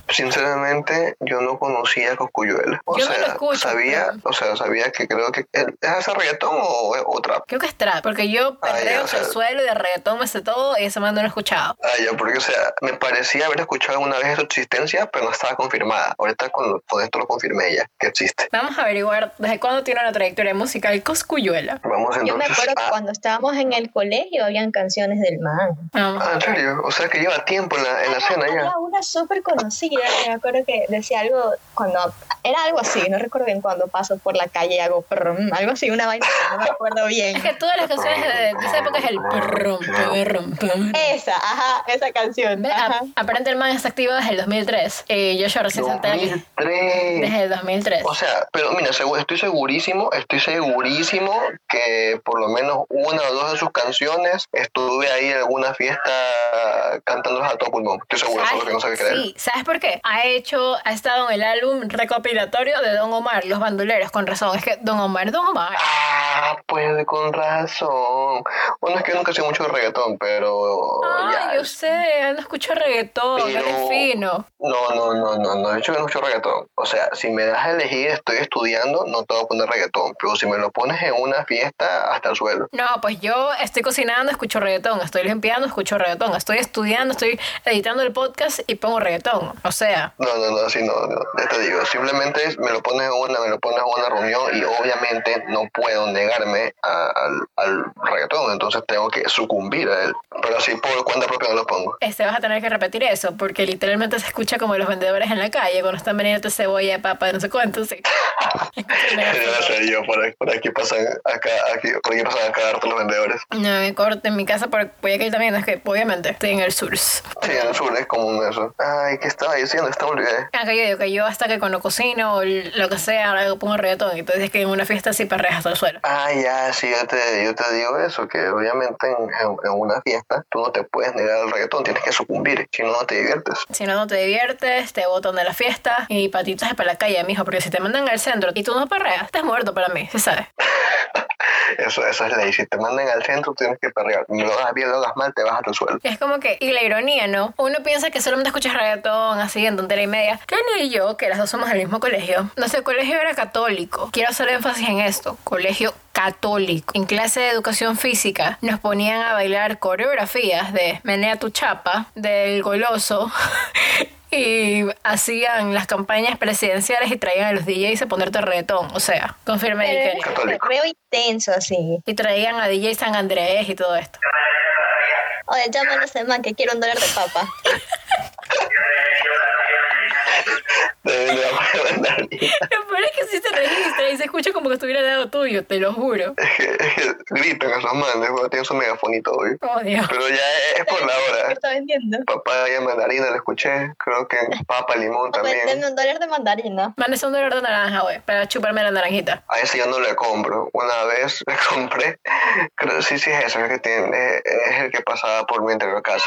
Sinceramente, yo no conocía a Coscuyuela. O
Yo no
sea,
lo escucho,
sabía,
pero-
o sea, sabía que creo que ¿es ese reggaetón o es otra.
Creo que es trap, porque yo
Ah, ya,
perreo
o sea-
el suelo y de reggaetón me sé todo y ese man no lo he escuchado.
Ah, ya, porque, o sea, me parecía haber escuchado alguna vez su existencia, pero no estaba confirmada. Ahorita con, con esto lo confirmé ya, que existe.
Vamos a averiguar desde cuándo tiene una trayectoria musical Coscuyuela.
Vamos
Yo me
entonces
acuerdo que cuando estábamos en el colegio habían canciones del man.
Ah, en serio, o sea que lleva tiempo en la, en la escena
Había
ya.
una súper conocida, que me acuerdo que decía algo cuando era algo así, no recuerdo bien cuando paso por la calle y hago prrrm, algo así, una vaina, no me acuerdo bien.
Es que todas las canciones de, de esa época es el perrum, perrum.
Esa, ajá, esa canción.
Ve,
Ajá.
Aparente el man está activo desde el 2003. Eh, Joshua recién se entera que
2003.
desde el 2003.
O sea, pero mira, estoy segurísimo, estoy segurísimo que por lo menos una o dos de sus canciones estuve ahí en alguna fiesta cantándolas a todo pulmón. Estoy seguro, solo que no sabía creer.
Sí, ¿sabes por qué? Ha hecho, ha estado en el álbum recopilatorio de Don Omar, Los Bandoleros, con razón. Es que Don Omar, Don Omar.
Ah, pues con razón. Bueno, es que yo nunca sé mucho de reggaetón, pero
Ay,
ya.
yo sé, no escucho reggaetón,
Pero-
eres fino.
No, no, no, no, no, de hecho no escucho reggaetón. O sea, si me das a elegir, estoy estudiando, no te voy a poner reggaetón. Pero si me lo pones en una fiesta, hasta el suelo.
No, pues yo estoy cocinando, escucho reggaetón, estoy limpiando, escucho reggaetón, estoy estudiando, estoy editando el podcast y pongo reggaetón. O sea,
No, no, no, así no, no, ya te digo, simplemente me lo pones en una, me lo pones en una reunión y obviamente no puedo negarme a- al, al reggaetón, entonces tengo que sucumbir a él. Pero así por cuenta propia no lo pongo.
este vas a tener que repetir eso, porque literalmente se escucha como los vendedores en la calle cuando están vendiendo cebolla, papa, no sé cuánto, sí. [LAUGHS]
Yo, por aquí, por aquí pasan acá, aquí, por aquí pasan acá los vendedores.
No, me corte en mi casa por Guayaquil también, es que obviamente estoy en el sur.
Sí, en el sur es común eso. Ay, ¿qué estaba diciendo? Estaba olvidé.
Acá yo digo que yo hasta que cuando cocino o lo que sea, pongo reggaetón y tú dices que en una fiesta sí perreas hasta el suelo.
Ah, ya, sí, yo te, yo te digo eso, que obviamente en, en- en una fiesta tú no te puedes negar al reggaetón, tienes que sucumbir, si no, no te diviertes.
Si no, no te diviertes, te botan de la fiesta y patitas para la calle, mijo, porque si te mandan al centro y tú no perreas, estás muerto para mí, se sabe. [LAUGHS]
Eso, eso es ley, si te mandan al centro tienes que perrear. Lo hagas bien, lo hagas mal, te vas hasta el suelo.
Es como que, y la ironía, ¿no? Uno piensa que solamente escuchas reggaetón así en tontería y media. Kenny y yo, que las dos somos del mismo colegio, nuestro colegio era católico. Quiero hacer énfasis en esto, colegio católico. En clase de educación física nos ponían a bailar coreografías de Menea tu chapa, del goloso. [LAUGHS] Y hacían las campañas presidenciales y traían a los DJs a ponerte reggaetón. O sea, confirme.
Veo intenso así.
Y traían a DJ San Andrés y todo esto.
Oye, llámale a man que quiere un dólar de papa. [LAUGHS]
De- [LAUGHS] la.
Lo peor es que sí se registra y se escucha como que estuviera al lado tuyo, te lo juro. [LAUGHS]
Es que, es que gritan esos manes, bueno, tienen su megafonito hoy.
Oh, Dios.
Pero ya es por la
¿Qué
hora.
está vendiendo?
Papaya mandarina lo escuché, creo que papa limón también.
denme un dólar de mandarina.
Mándese un dólar de naranja, güey, para chuparme la naranjita.
A ese yo no le compro. Una vez [LAUGHS] le compré, creo sí, sí es ese, el que tiene, es el que pasaba por mi interior casa.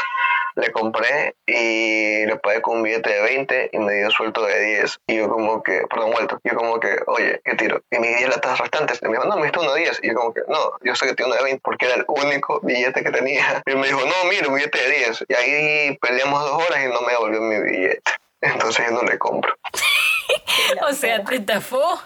Le compré y le pagué con un billete de 20 y me dio suelto de 10. Y yo como que, perdón, vuelto. Yo como que, oye, ¿qué tiro? Y me 10 latas restantes. Y me dijo, no, me diste uno de 10. Y yo como que, no, yo sé que tiene uno de 20 porque era el único billete que tenía. [LAUGHS] Y me dijo, no, mira, un billete de 10. Y ahí peleamos dos horas y no me devolvió mi billete. [LAUGHS] Entonces yo no le compro. [LAUGHS]
O sea, te estafó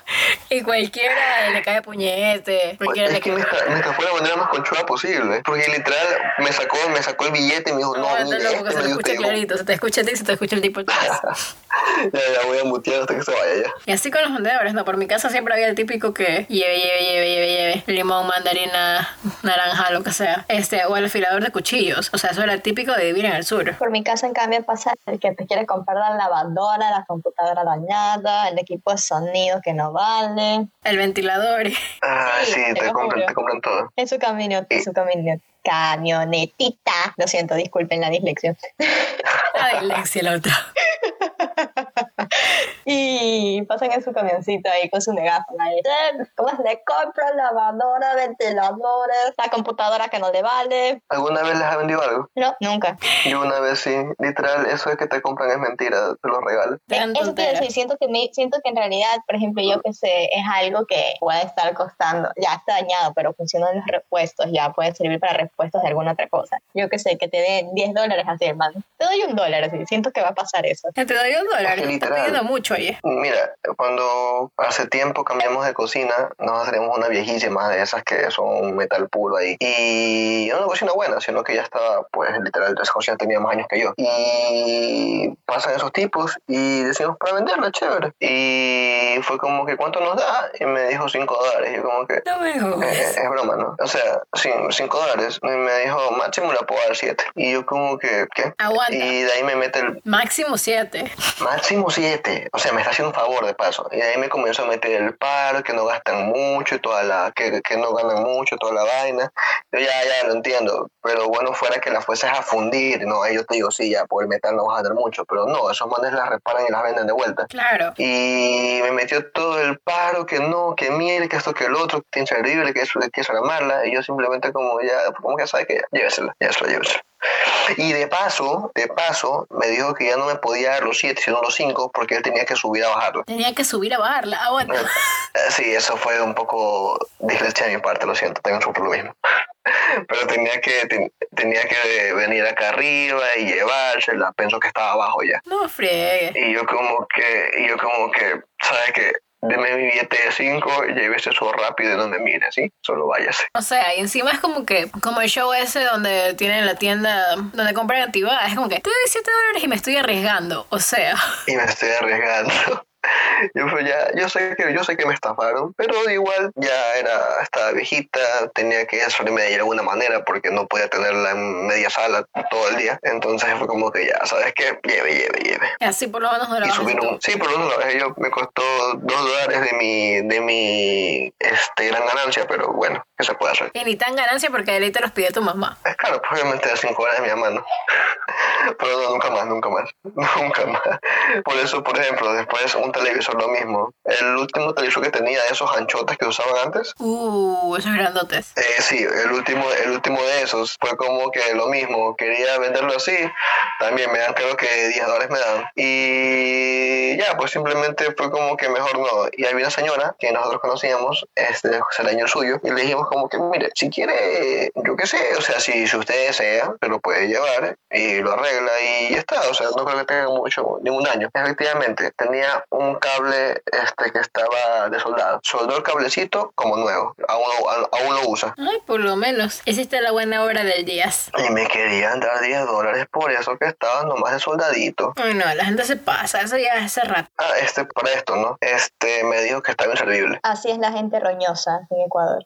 y cualquiera le cae puñete. Cualquiera le
Es que me, esta- me estafó de la manera más conchuda posible. Porque literal me sacó, me sacó el billete y me dijo, no,
No,
mira,
loco, que
este
se te escucha
pego".
clarito. Se te escucha a ti y se te escucha el tipo atrás. [LAUGHS]
Ya, ya voy a mutear hasta que se vaya ya.
Y así con los vendedores, ¿no? Por mi casa siempre había el típico que lleve, lleve, lleve, lleve, lleve. Limón, mandarina, naranja, lo que sea. Este, o el afilador de cuchillos. O sea, eso era típico de vivir en el sur.
Por mi casa, en cambio, pasa el que te quiere comprar la lavadora, la computadora dañada, el equipo de sonido que no vale.
El ventilador.
Ah,
Sí,
sí,
te
compran, te compran todo.
En su camino, en su camino. Camionetita. Lo siento, disculpen la dislexia.
La dislexia, la otra. [LAUGHS] [LAUGHS]
y pasan en su camioncito ahí con su megáfono. Y, pues le compro lavadora, ventiladores, la computadora que no le vale.
¿Alguna vez les ha vendido algo?
No, nunca.
Yo una vez sí, literal, eso de que te compran es mentira, te lo regalan.
Eso quiero decir, siento que, me, siento que en realidad, por ejemplo, yo que sé, es algo que puede estar costando, ya está dañado, pero funcionan los repuestos, ya puede servir para repuestos de alguna otra cosa. Yo que sé, que te den 10 dólares así, hermano. Te doy un dólar, así, siento que va a pasar eso.
Te doy un dólar, te estás pidiendo mucho, oye.
Mira, cuando hace tiempo cambiamos de cocina, nos hacemos una viejísima de esas que son metal puro ahí. Y una cocina buena, sino que ya estaba, pues, literal, esa cocina tenía más años que yo. Y pasan esos tipos y decimos para venderla, chévere. Y fue como que, ¿cuánto nos da? Y me dijo 5 dólares. Y yo como que...
No me
eh, es broma, ¿no? O sea, 5 dólares. Y me dijo, máximo la puedo dar 7. Y yo como que, ¿qué?
Aguanta.
Y de ahí me mete el...
Máximo 7.
Máximo 7. O sea, me está haciendo un favor de paso. Y de ahí me comenzó a meter el paro, que no gastan mucho, y toda la, que, que no ganan mucho, toda la vaina. Yo ya, ya lo entiendo. Pero bueno, fuera que la fueses a fundir, ¿no? Ahí yo te digo, sí, ya por el metal no vas a tener mucho. Pero no, esos manes las reparan y las venden de vuelta.
Claro.
Y me metió todo el paro, que no, que miel, que esto, que el otro, que terrible, que eso, que eso era mala. Y yo simplemente como ya, como que sabe que ya, llévesela, llévesela, llévesela. Y de paso, de paso, me dijo que ya no me podía dar los 7, sino los 5, porque él tenía que subir a bajarla.
Tenía que subir a bajarla, ah, bueno.
Sí, eso fue un poco dislexia de mi parte, lo siento, tengo un lo mismo. Pero tenía que, tenía que venir acá arriba y llevársela, pensó que estaba abajo ya.
No friegue.
Y yo como que, y yo como que, ¿sabes qué? Deme mi billete de 5 y llévese eso rápido y donde mire, ¿sí? Solo váyase.
O sea, y encima es como que, como el show ese donde tienen la tienda donde compran antibalas, es como que te doy 7 dólares y me estoy arriesgando, o sea.
Y me estoy arriesgando. Yo pues ya, yo sé que yo sé que me estafaron, pero igual ya era, estaba viejita, tenía que salirme de alguna manera porque no podía tenerla en media sala todo el día. Entonces fue como que ya, ¿sabes qué? Lleve, lleve, lleve.
Así por lo menos no
la Sí, por lo menos yo me costó dos dólares de mi, de mi este, gran ganancia, pero bueno, ¿qué se puede hacer?
Y ni tan ganancia porque ahí te los pide tu mamá.
Es claro, pues, obviamente de cinco horas de mi mamá, ¿no? [LAUGHS] pero no, nunca más, nunca más, [LAUGHS] nunca más. Por eso, por ejemplo, después un televisor lo mismo. El último televisor que tenía, esos anchotes que usaban antes.
Uh, esos grandotes.
Eh, sí, el último, el último de esos fue como que lo mismo. Quería venderlo así. También me dan, creo que 10 dólares me dan. Y ya, pues simplemente fue como que mejor no. Y había una señora que nosotros conocíamos, este, Leño el suyo, y le dijimos como que, mire, si quiere, yo qué sé, o sea, si, si usted desea, se lo puede llevar y lo arregla y ya está. O sea, no creo que tenga mucho, ningún daño. Efectivamente, tenía un cable este que estaba de soldado. Soldó el cablecito como nuevo. Aún, aún lo usa.
Ay, por lo menos. Hiciste la buena obra del día.
Y me querían dar 10 dólares por eso que estaba nomás de soldadito.
Ay, no, la gente se pasa. Eso ya es hace rato.
Ah, este, para esto, ¿no? Este, me dijo que estaba inservible.
Así es la gente roñosa en Ecuador.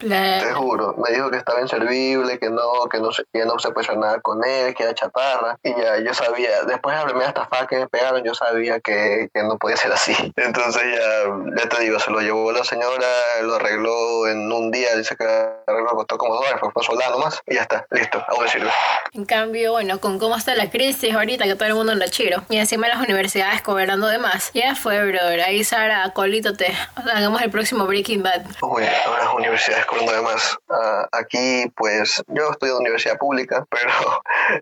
Te juro. Me dijo que estaba inservible, que no, que no, se, que no se puede nada con él, que era chatarra. Y ya, yo sabía. Después de la primera estafa que me pegaron, yo sabía que, que no podía ser así. [LAUGHS] Entonces ya, ya te digo, se lo llevó la señora, lo arregló en un día, dice que el arreglo costó como dos dólares, fue soldado nomás, y ya está, listo, aún sirve.
En cambio, bueno, con cómo está la crisis ahorita, que todo el mundo anda chiro, y encima las universidades cobrando de más, ya fue, brother, ahí Sara, colítote, hagamos el próximo Breaking Bad.
Uy, ahora las universidades cobrando de más. Ah, aquí, pues, yo estudio en universidad pública, [LAUGHS] pero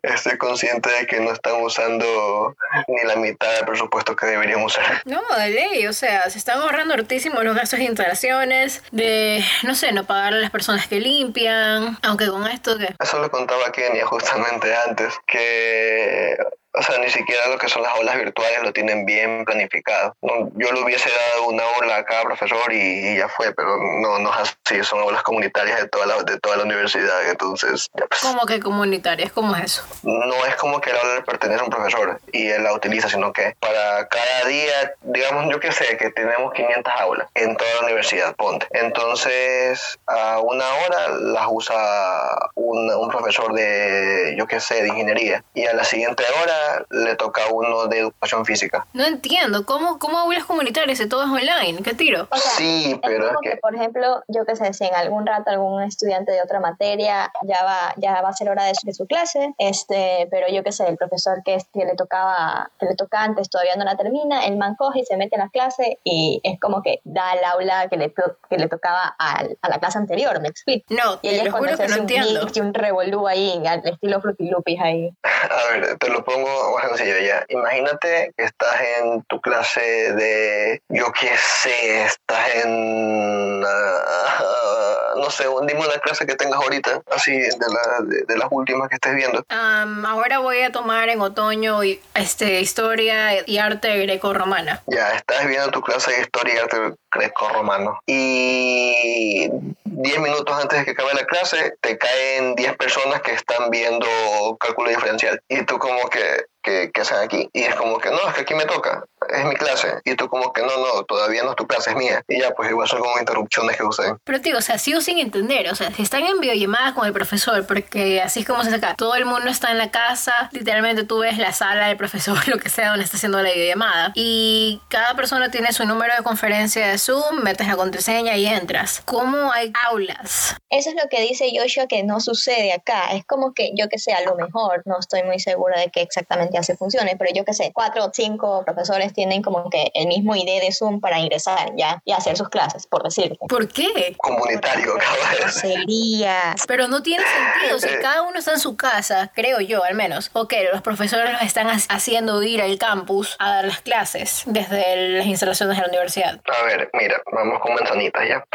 estoy consciente de que no están usando ni la mitad del presupuesto que deberían usar.
No, de ley, o sea, se están ahorrando hartísimo los gastos de instalaciones, de, no sé, no pagar a las personas que limpian, aunque con esto que...
Eso lo contaba Kenia justamente antes, que o sea, ni siquiera lo que son las aulas virtuales lo tienen bien planificado. Yo le hubiese dado una aula a cada profesor y, ya fue, pero no, no es así, son aulas comunitarias de toda la, de toda la universidad, entonces...
Pues. ¿Cómo que comunitarias? ¿Cómo es eso?
No es como que el aula le pertenece a un profesor y él la utiliza, sino que para cada día, digamos, yo que sé, que tenemos 500 aulas en toda la universidad, ponte. Entonces, a una hora las usa un, un profesor de, yo que sé, de ingeniería y a la siguiente hora día le toca a uno de educación física.
No entiendo, ¿cómo, cómo aulas comunitarias si todo es online? ¿Qué tiro?
sí, pero
es como que... por ejemplo, yo que sé, si en algún rato algún estudiante de otra materia ya va, ya va a ser hora de su, clase, este, pero yo que sé, el profesor que, que le tocaba, que le toca antes todavía no la termina, el man coge y se mete en la clase y es como que da el aula que le, que le tocaba a, a la clase anterior, ¿me explico?
No, y ella juro que no entiendo.
Y un revolú ahí, al estilo Fruity Loopies ahí. [LAUGHS]
A ver, te lo pongo sencillo ya. Imagínate que estás en tu clase de, yo qué sé, estás en, uh, no sé, dime una clase que tengas ahorita, así, de, la, de, las últimas que estés viendo.
ahora voy a tomar en otoño este, historia y arte greco-romana.
Ya, estás viendo tu clase de historia y arte greco-romano. Y 10 minutos antes de que acabe la clase, te caen 10 personas que están viendo cálculo diferencial. Y tú como que, que, que hacen aquí. Y es como que, no, es que aquí me toca, es mi clase. Y tú como que, no, no, todavía no es tu clase, es mía. Y ya, pues igual son como interrupciones que usen.
Pero digo, o sea, sigo sin entender. O sea, si están en videollamada con el profesor, porque así es como se saca. Todo el mundo está en la casa, literalmente tú ves la sala del profesor, [LAUGHS] lo que sea, donde está haciendo la videollamada. Y cada persona tiene su número de conferencia de Zoom, metes la contraseña y entras. ¿Cómo hay aulas?
Eso es lo que dice Joshua que no sucede acá. Es como que, yo que sé, a lo mejor, no estoy muy segura de que exactamente hace funcione, pero yo que sé, cuatro o cinco profesores tienen como que el mismo ID de Zoom para ingresar ya y hacer sus clases, por decirte.
¿Por qué?
Comunitario,
cabrón. Sería.
Pero no tiene sentido, si cada uno está en su casa, creo yo al menos, ok, los profesores los están haciendo ir al campus a dar las clases desde las instalaciones de la universidad.
A ver, mira, vamos con manzanitas ya.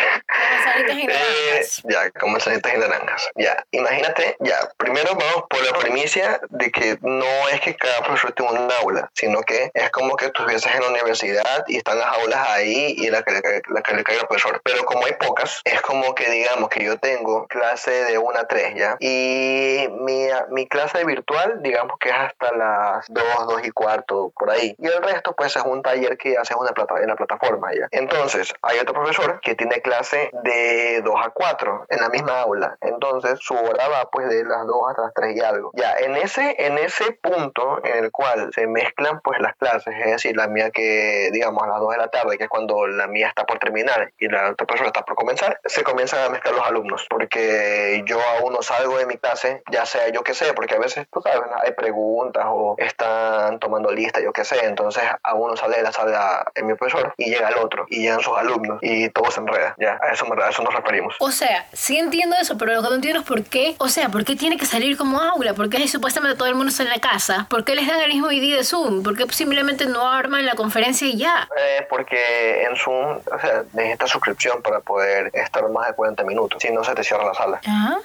manzanitas y naranjas.
Eh, ya, con manzanitas y naranjas. Ya, imagínate, ya, primero vamos por la primicia de que no es que cada profesor tenga un aula, sino que es como que estuvieses en la universidad y están las aulas ahí y la que, la que le cae al profesor. Pero como hay pocas, es como que digamos que yo tengo clase de 1 a 3 ya. Y mi, mi clase virtual, digamos que es hasta las 2, 2 y cuarto, por ahí. Y el resto, pues es un taller que hace una plata, en la plataforma ya. Entonces, hay otro profesor que tiene clase de 2 a 4 en la misma aula. Entonces, su hora va pues de las 2 hasta las 3 y algo. Ya, en ese, en ese punto en el cual se mezclan pues las clases, es decir, la mía que digamos a las 2 de la tarde, que es cuando la mía está por terminar y la otra persona está por comenzar, se comienzan a mezclar los alumnos, porque yo aún no salgo de mi clase, ya sea yo que sé, porque a veces, tú sabes, hay preguntas o están tomando lista, yo que sé, entonces a uno sale de la sala en mi profesor y llega el otro y llegan sus alumnos y todo se enreda, ya, a eso, a eso nos referimos.
O sea, sí entiendo eso, pero lo que no entiendo es por qué, o sea, ¿por qué tiene que salir como aula? ¿Por qué supuestamente todo el mundo está en la casa? ¿Por qué les dan el mismo ID de Zoom? ¿Por qué simplemente no arman la conferencia y ya?
Eh, porque en Zoom, o sea, necesitas suscripción para poder estar más de 40 minutos, si no se te cierra la sala.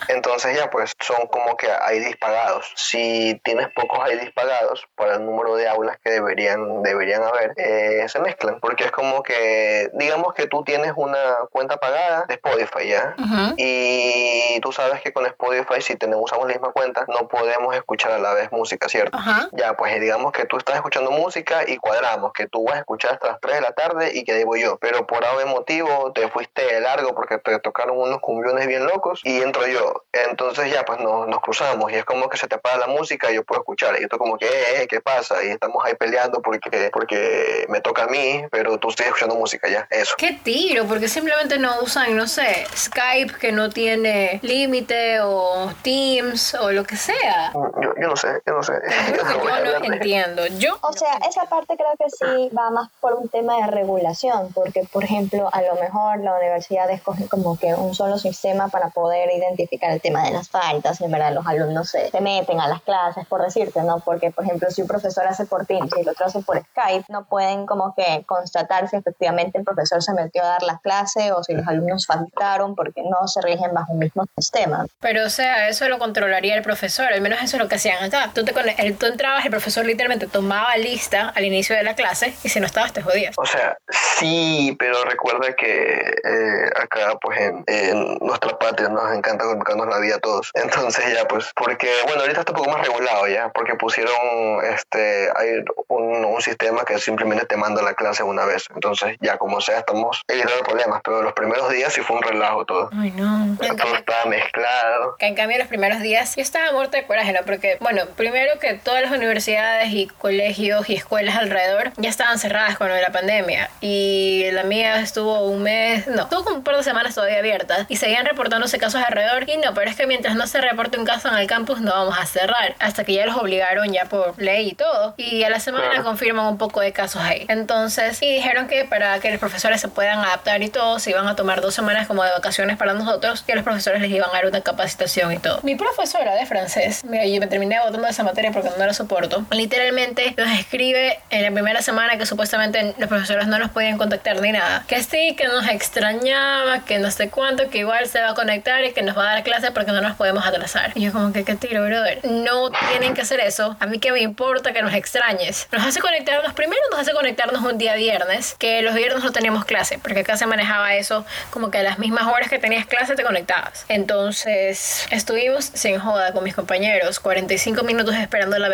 Entonces ya, pues son como que IDs pagados. Si tienes pocos IDs pagados para el número de aulas que deberían, deberían haber, eh, se mezclan, porque es como que, digamos que tú tienes una cuenta pagada de Spotify, ¿ya? Y tú sabes que con Spotify, si tenemos, usamos la misma cuenta, no podemos escuchar a la vez música, ¿cierto? Ya, pues digamos que tú estás escuchando música y cuadramos, que tú vas a escuchar hasta las 3 de la tarde y que digo yo, pero por algún motivo te fuiste largo porque te tocaron unos cumbiones bien locos y entro yo. Entonces ya, pues nos, nos cruzamos y es como que se te apaga la música y yo puedo escuchar. Y esto como que, eh, eh, ¿qué pasa? Y estamos ahí peleando porque, porque me toca a mí, pero tú sigues escuchando música ya, eso.
¿Qué tiro? Porque simplemente no usan, no sé, Skype que no tiene límite o Teams o lo que sea.
Yo, yo no sé, yo no sé. [LAUGHS] [LAUGHS]
Yo, no entiendo. Yo,
o sea, esa parte creo que sí va más por un tema de regulación, porque por ejemplo, a lo mejor la universidad escoge como que un solo sistema para poder identificar el tema de las faltas, y en verdad los alumnos se, se meten a las clases, por decirte, ¿no? Porque, por ejemplo, si un profesor hace por Teams y el otro hace por Skype, no pueden como que constatar si efectivamente el profesor se metió a dar la clase o si los alumnos faltaron porque no se rigen bajo un mismo sistema.
Pero, o sea, eso lo controlaría el profesor, al menos eso es lo que hacían acá. Tú, te, tú entrabas, el profesor literalmente tomaba lista al inicio de la clase y si no estabas te jodías.
O sea, sí, pero recuerda que eh, acá pues en, en, nuestra patria nos encanta complicarnos la vida a todos. Entonces ya pues, porque bueno, ahorita está un poco más regulado ya, porque pusieron este, hay un, un sistema que simplemente te manda la clase una vez. Entonces ya como sea estamos evitando problemas, pero los primeros días sí fue un relajo todo.
Ay, no.
Todo estaba mezclado.
Que en cambio los primeros días yo estaba muerta de coraje, ¿no? Porque, bueno, primero que todas las universidades y colegios y escuelas alrededor ya estaban cerradas de la pandemia. Y la mía estuvo un mes, no, estuvo como un par de semanas todavía abierta. Y seguían reportándose casos alrededor. Y no, pero es que mientras no se reporte un caso en el campus no vamos a cerrar. Hasta que ya los obligaron ya por ley y todo. Y a la semana confirman un poco de casos ahí. Entonces, y dijeron que para que los profesores se puedan adaptar y todo, se iban a tomar dos semanas como de vacaciones para nosotros, que los profesores les iban a dar una capacitación y todo. Mi profesora de francés, me, yo me terminé votando esa materia porque no la soporto, literalmente nos escribe en la primera semana que supuestamente los profesores no nos podían contactar ni nada. Que sí, que nos extrañaba, que no sé cuánto, que igual se va a conectar y que nos va a dar clase porque no nos podemos atrasar. Y yo como que, ¿qué tiro, brother? No tienen que hacer eso. A mí que me importa que nos extrañes. Nos hace conectarnos, primero nos hace conectarnos un día viernes, que los viernes no teníamos clase, porque acá se manejaba eso como que a las mismas horas que tenías clase te conectabas. Entonces estuvimos sin joda con mis compañeros, 45 minutos esperando la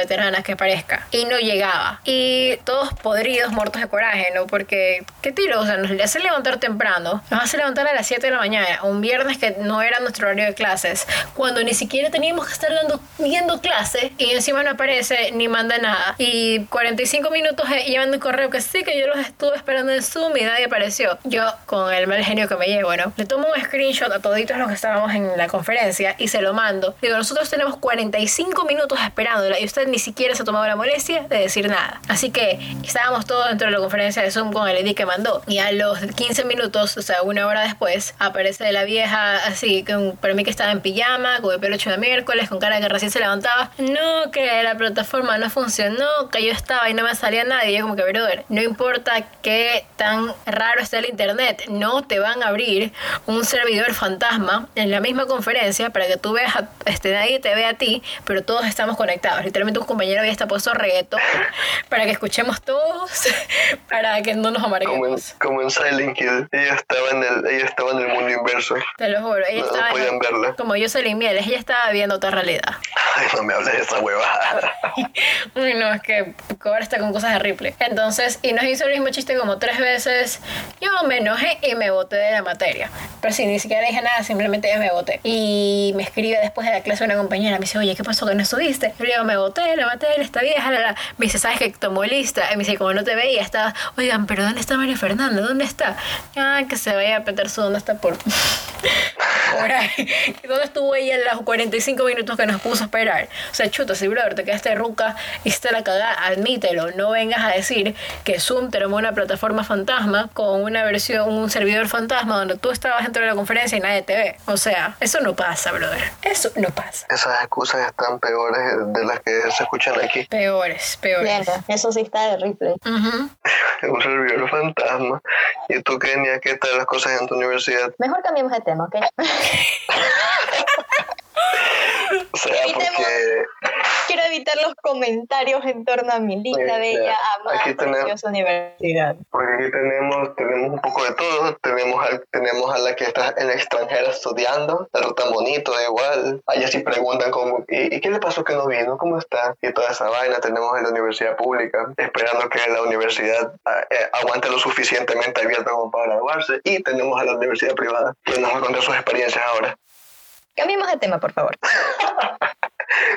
que aparezca y no llegaba. Y todos podridos, muertos de coraje, ¿no? Porque, ¿qué tiro? O sea, nos hace levantar temprano, nos hace levantar a las 7 de la mañana, un viernes que no era nuestro horario de clases, cuando ni siquiera teníamos que estar dando, viendo clase y encima no aparece ni manda nada. Y 45 minutos eh, llevando un correo que sí, que yo los estuve esperando en Zoom y nadie apareció. Yo, con el mal genio que me llevo, ¿no? Le tomo un screenshot a toditos los que estábamos en la conferencia y se lo mando. Digo, nosotros tenemos 45 minutos esperándola y usted ni siquiera se ha tomado la molestia de decir nada. Así que estábamos todos dentro de la conferencia de Zoom con el ID que mandó. Y a los 15 minutos, o sea, una hora después, aparece la vieja así, con, para mí que estaba en pijama, con el pelo hecho de miércoles, con cara que recién se levantaba. No, que la plataforma no funcionó, que yo estaba y no me salía nadie. Y yo como que, brother, no importa qué tan raro esté el internet, no te van a abrir un servidor fantasma en la misma conferencia para que tú veas, a, este, nadie te vea a ti, pero todos estamos conectados. Literalmente un compañero ya está puesto reggaetón [LAUGHS] para que escuchemos todos, [LAUGHS] para que no nos amarguemos.
como en Silent Hill. Ella estaba en el, ella estaba en el mundo inverso.
Te lo juro, ella
No, no
estaba
podían verla.
como yo soy miel, ella estaba viendo otra realidad. [LAUGHS]
Ay, no me hables de esa huevada.
Uy, no, es que ahora está con cosas de Ripley. Entonces, y nos hizo el mismo chiste como tres veces. Yo me enojé y me boté de la materia. Pero sí, ni siquiera dije nada, simplemente me boté. Y me escribe después de la clase una compañera, me dice, oye, ¿qué pasó que no estuviste? Yo le digo, me boté de la materia, está vieja. La, la. Me dice, ¿sabes que tomó lista? Y me dice, como no te veía, estaba, oigan, pero ¿dónde está María Fernanda? ¿Dónde está? Ah, que se vaya a Petersu, ¿dónde está por...? [LAUGHS] por ahí. ¿Y ¿Dónde estuvo ella en los 45 minutos que nos puso a esperar? O sea, chuta, si brother, te quedaste ruca y está la cagada, admítelo. No vengas a decir que Zoom te armó una plataforma fantasma con una versión, un servidor fantasma donde tú estabas dentro de la conferencia y nadie te ve. O sea, eso no pasa, brother. Eso no pasa.
Esas excusas están peores de las que se escuchan aquí.
Peores, peores.
Claro, eso sí está de Ripley.
Ujú. [LAUGHS]
Un servidor fantasma. ¿Y tú, Kenia, qué tal las cosas en tu universidad?
Mejor cambiemos de tema, ¿ok? [LAUGHS]
O sea,
Evitemos.
porque
Quiero evitar los comentarios en torno a mi linda,
Sí,
bella, amada,
Aquí tenemos-
universidad.
Porque aquí tenemos, tenemos un poco de todo. Tenemos, al- tenemos a la que está en el extranjero estudiando, pero tan bonito, igual. Allá sí preguntan como, ¿y, y qué le pasó que no vino? ¿Cómo está? Y toda esa vaina. Tenemos en la universidad pública, esperando que la universidad ah, eh, aguante lo suficientemente abierta como para graduarse. Y tenemos a la universidad privada, que nos va a contar sus experiencias ahora.
Cambiemos de tema, por favor. [LAUGHS]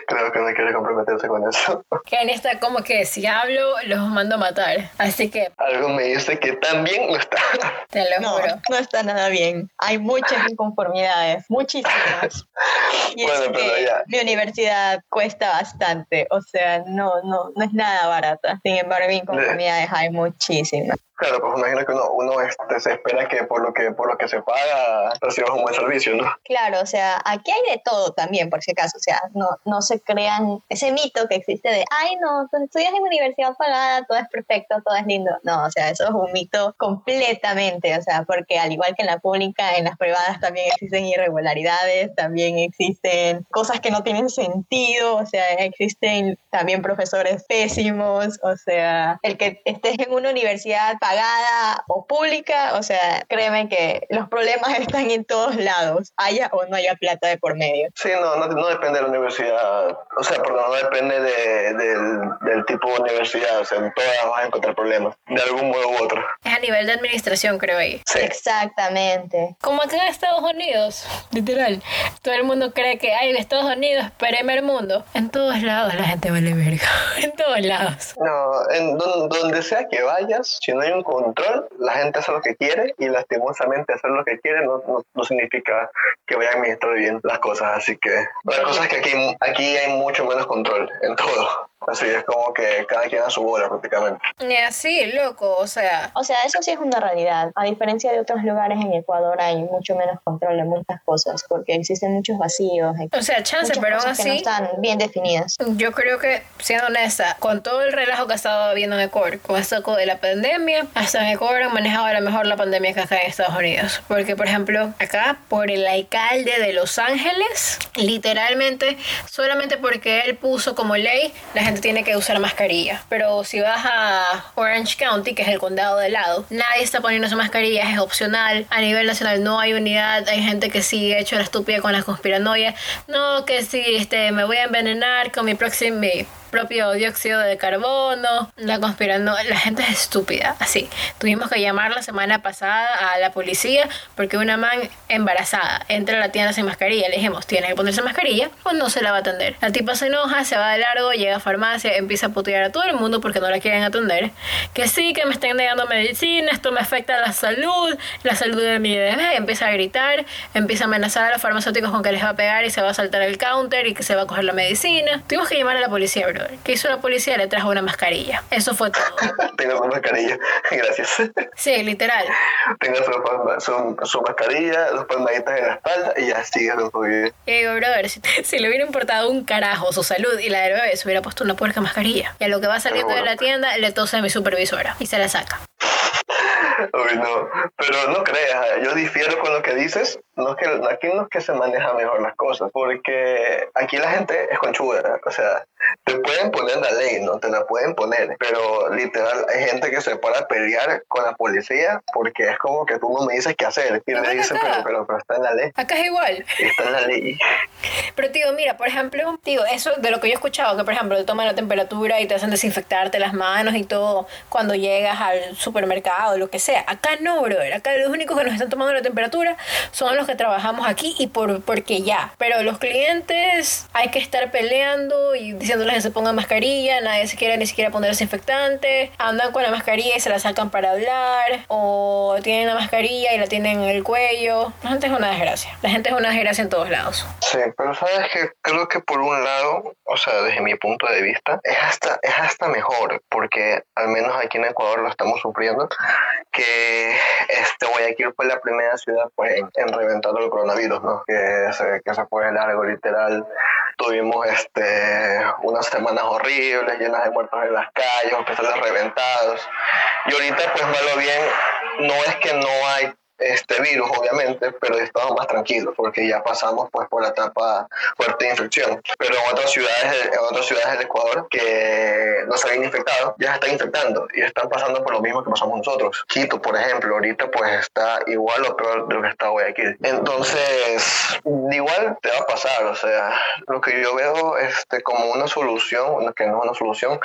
Creo que no quiere comprometerse con eso.
Está como que si hablo, los mando a matar. Así que
Algo me dice que también no está. [LAUGHS]
te lo
No,
juro.
no está nada bien. Hay muchas inconformidades, muchísimas. Y es
Bueno, pero
que
ya.
mi universidad cuesta bastante, o sea, no, no, no es nada barata. Sin embargo, inconformidades hay muchísimas.
Claro, pues imagino que uno, uno este, se espera que por lo que por lo que se paga recibas un buen servicio, ¿no?
Claro, o sea, aquí hay de todo también, por si acaso, o sea, no, no se crean ese mito que existe de, ay, no, tú estudias en universidad pagada, todo es perfecto, todo es lindo. No, o sea, eso es un mito completamente, o sea, porque al igual que en la pública, en las privadas también existen irregularidades, también existen cosas que no tienen sentido, o sea, existen también profesores pésimos, o sea, el que estés en una universidad pagada o pública, o sea, créeme que los problemas [LAUGHS] están en todos lados, haya o no haya plata de por medio.
Sí, no, no, depende de la universidad, o sea, perdón, no depende de, del, tipo de universidad, o sea, en todas vas a encontrar problemas, de algún modo u otro.
Es a nivel de administración, creo ahí.
Sí.
Exactamente.
Como acá en Estados Unidos, [LAUGHS] literal, todo el mundo cree que hay Estados Unidos, primer mundo. En todos lados la gente vale verga, [LAUGHS] en todos lados.
No, en donde sea que vayas, si no hay control, la gente hace lo que quiere y lastimosamente hacer lo que quiere no, no, significa que vaya a administrar bien las cosas. Así que la cosa es que aquí, aquí hay mucho menos control en todo. Así es como que cada quien a su bola prácticamente.
Y así, loco, o sea.
O sea, eso sí es una realidad. A diferencia de otros lugares en Ecuador hay mucho menos control de muchas cosas porque existen muchos vacíos.
O sea, chance, pero aún así.
Que no están bien definidas.
Yo creo que, siendo honesta, con todo el relajo que ha estado viendo en Ecuador, con esto de la pandemia, hasta en Ecuador han manejado a lo mejor la pandemia que acá en Estados Unidos. Porque, por ejemplo, acá, por el alcalde de Los Ángeles, literalmente, solamente porque él puso como ley, la gente tiene que usar mascarilla. Pero si vas a Orange County, que es el condado de lado, nadie está poniendo su mascarilla, es opcional. A nivel nacional no hay unidad, hay gente que sigue hecho la estúpida con las conspiranoias. No, que si este, me voy a envenenar con mi próximo propio dióxido de carbono, la conspirando, la gente es estúpida, así. Tuvimos que llamar la semana pasada a la policía porque una man embarazada entra a la tienda sin mascarilla. Le dijimos, tiene que ponerse mascarilla o no se la va a atender. La tipa se enoja, se va de largo, llega a farmacia, empieza a putear a todo el mundo porque no la quieren atender. Que sí, que me están negando medicina, esto me afecta la salud, la salud de mi bebé. Empieza a gritar, empieza a amenazar a los farmacéuticos con que les va a pegar y se va a saltar el counter y que se va a coger la medicina. Tuvimos que llamar a la policía, bro. ¿Qué hizo la policía? Le trajo una mascarilla. Eso fue todo. [LAUGHS]
Tengo su mascarilla, gracias.
Sí, literal.
Tengo su, su, mascarilla, dos palmaditas en la espalda y ya sigue su vida.
Y digo, brother, si, si, le hubiera importado un carajo su salud y la del bebé, se hubiera puesto una puerca mascarilla. Y a lo que va saliendo de la tienda, le tose a mi supervisora y se la saca.
Uy, no, pero no creas, yo difiero con lo que dices, no es que, aquí no es que se maneja mejor las cosas, porque aquí la gente es conchuda, o sea, te pueden poner la ley, no te la pueden poner, pero literal hay gente que se para a pelear con la policía porque es como que tú no me dices qué hacer, y le dicen, pero, pero, pero, está en la ley.
Acá es igual.
Está en la ley.
Pero tío, mira, por ejemplo, tío, eso de lo que yo he escuchado, que por ejemplo te toman la temperatura y te hacen desinfectarte las manos y todo cuando llegas al supermercado, lo que sea. Acá no, brother. Acá los únicos que nos están tomando la temperatura son los que trabajamos aquí y por porque ya. Pero los clientes hay que estar peleando y diciéndoles que se pongan mascarilla, nadie se quiere ni siquiera poner desinfectante, andan con la mascarilla y se la sacan para hablar, o tienen la mascarilla y la tienen en el cuello. La gente es una desgracia. La gente es una desgracia en todos lados.
Sí, pero sabes que creo que por un lado, o sea, desde mi punto de vista, es hasta, es hasta mejor, porque al menos aquí en Ecuador lo estamos sufriendo, que este Guayaquil fue la primera ciudad pues, en, reventar el coronavirus, ¿no? Que se, que se fue largo, literal. Tuvimos este, unas semanas horribles, llenas de muertos en las calles, hospitales reventados. Y ahorita, pues, malo bien, no es que no hay este virus, obviamente, pero estamos más tranquilos porque ya pasamos pues por la etapa fuerte de infección. Pero en otras ciudades, en otras ciudades del Ecuador que no se habían infectado, ya se están infectando y están pasando por lo mismo que pasamos nosotros. Quito, por ejemplo, ahorita pues está igual o peor de lo que está hoy aquí. Entonces, igual te va a pasar, o sea, lo que yo veo este, como una solución, que no es una solución,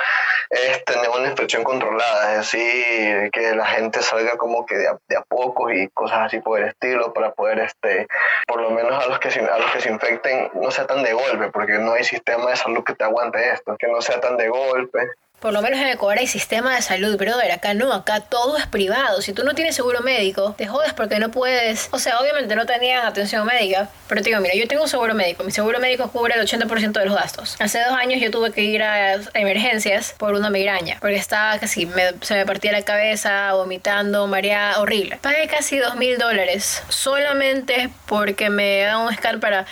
es tener una infección controlada, es decir, que la gente salga como que de a, de a poco y cosas así por el estilo para poder este por lo menos a los que se, a los que se infecten no sea tan de golpe porque no hay sistema de salud que te aguante esto que no sea tan de golpe
por lo menos en Ecuador hay sistema de salud, brother. Acá no, acá todo es privado. Si tú no tienes seguro médico, te jodes porque no puedes. O sea, obviamente no tenían atención médica, pero te digo, mira, yo tengo un seguro médico. Mi seguro médico cubre el 80% de los gastos. Hace dos años yo tuve que ir a emergencias por una migraña, porque estaba casi, se me partía la cabeza, vomitando, mareada, horrible. Pagué casi dos mil dólares solamente porque me daban un scan para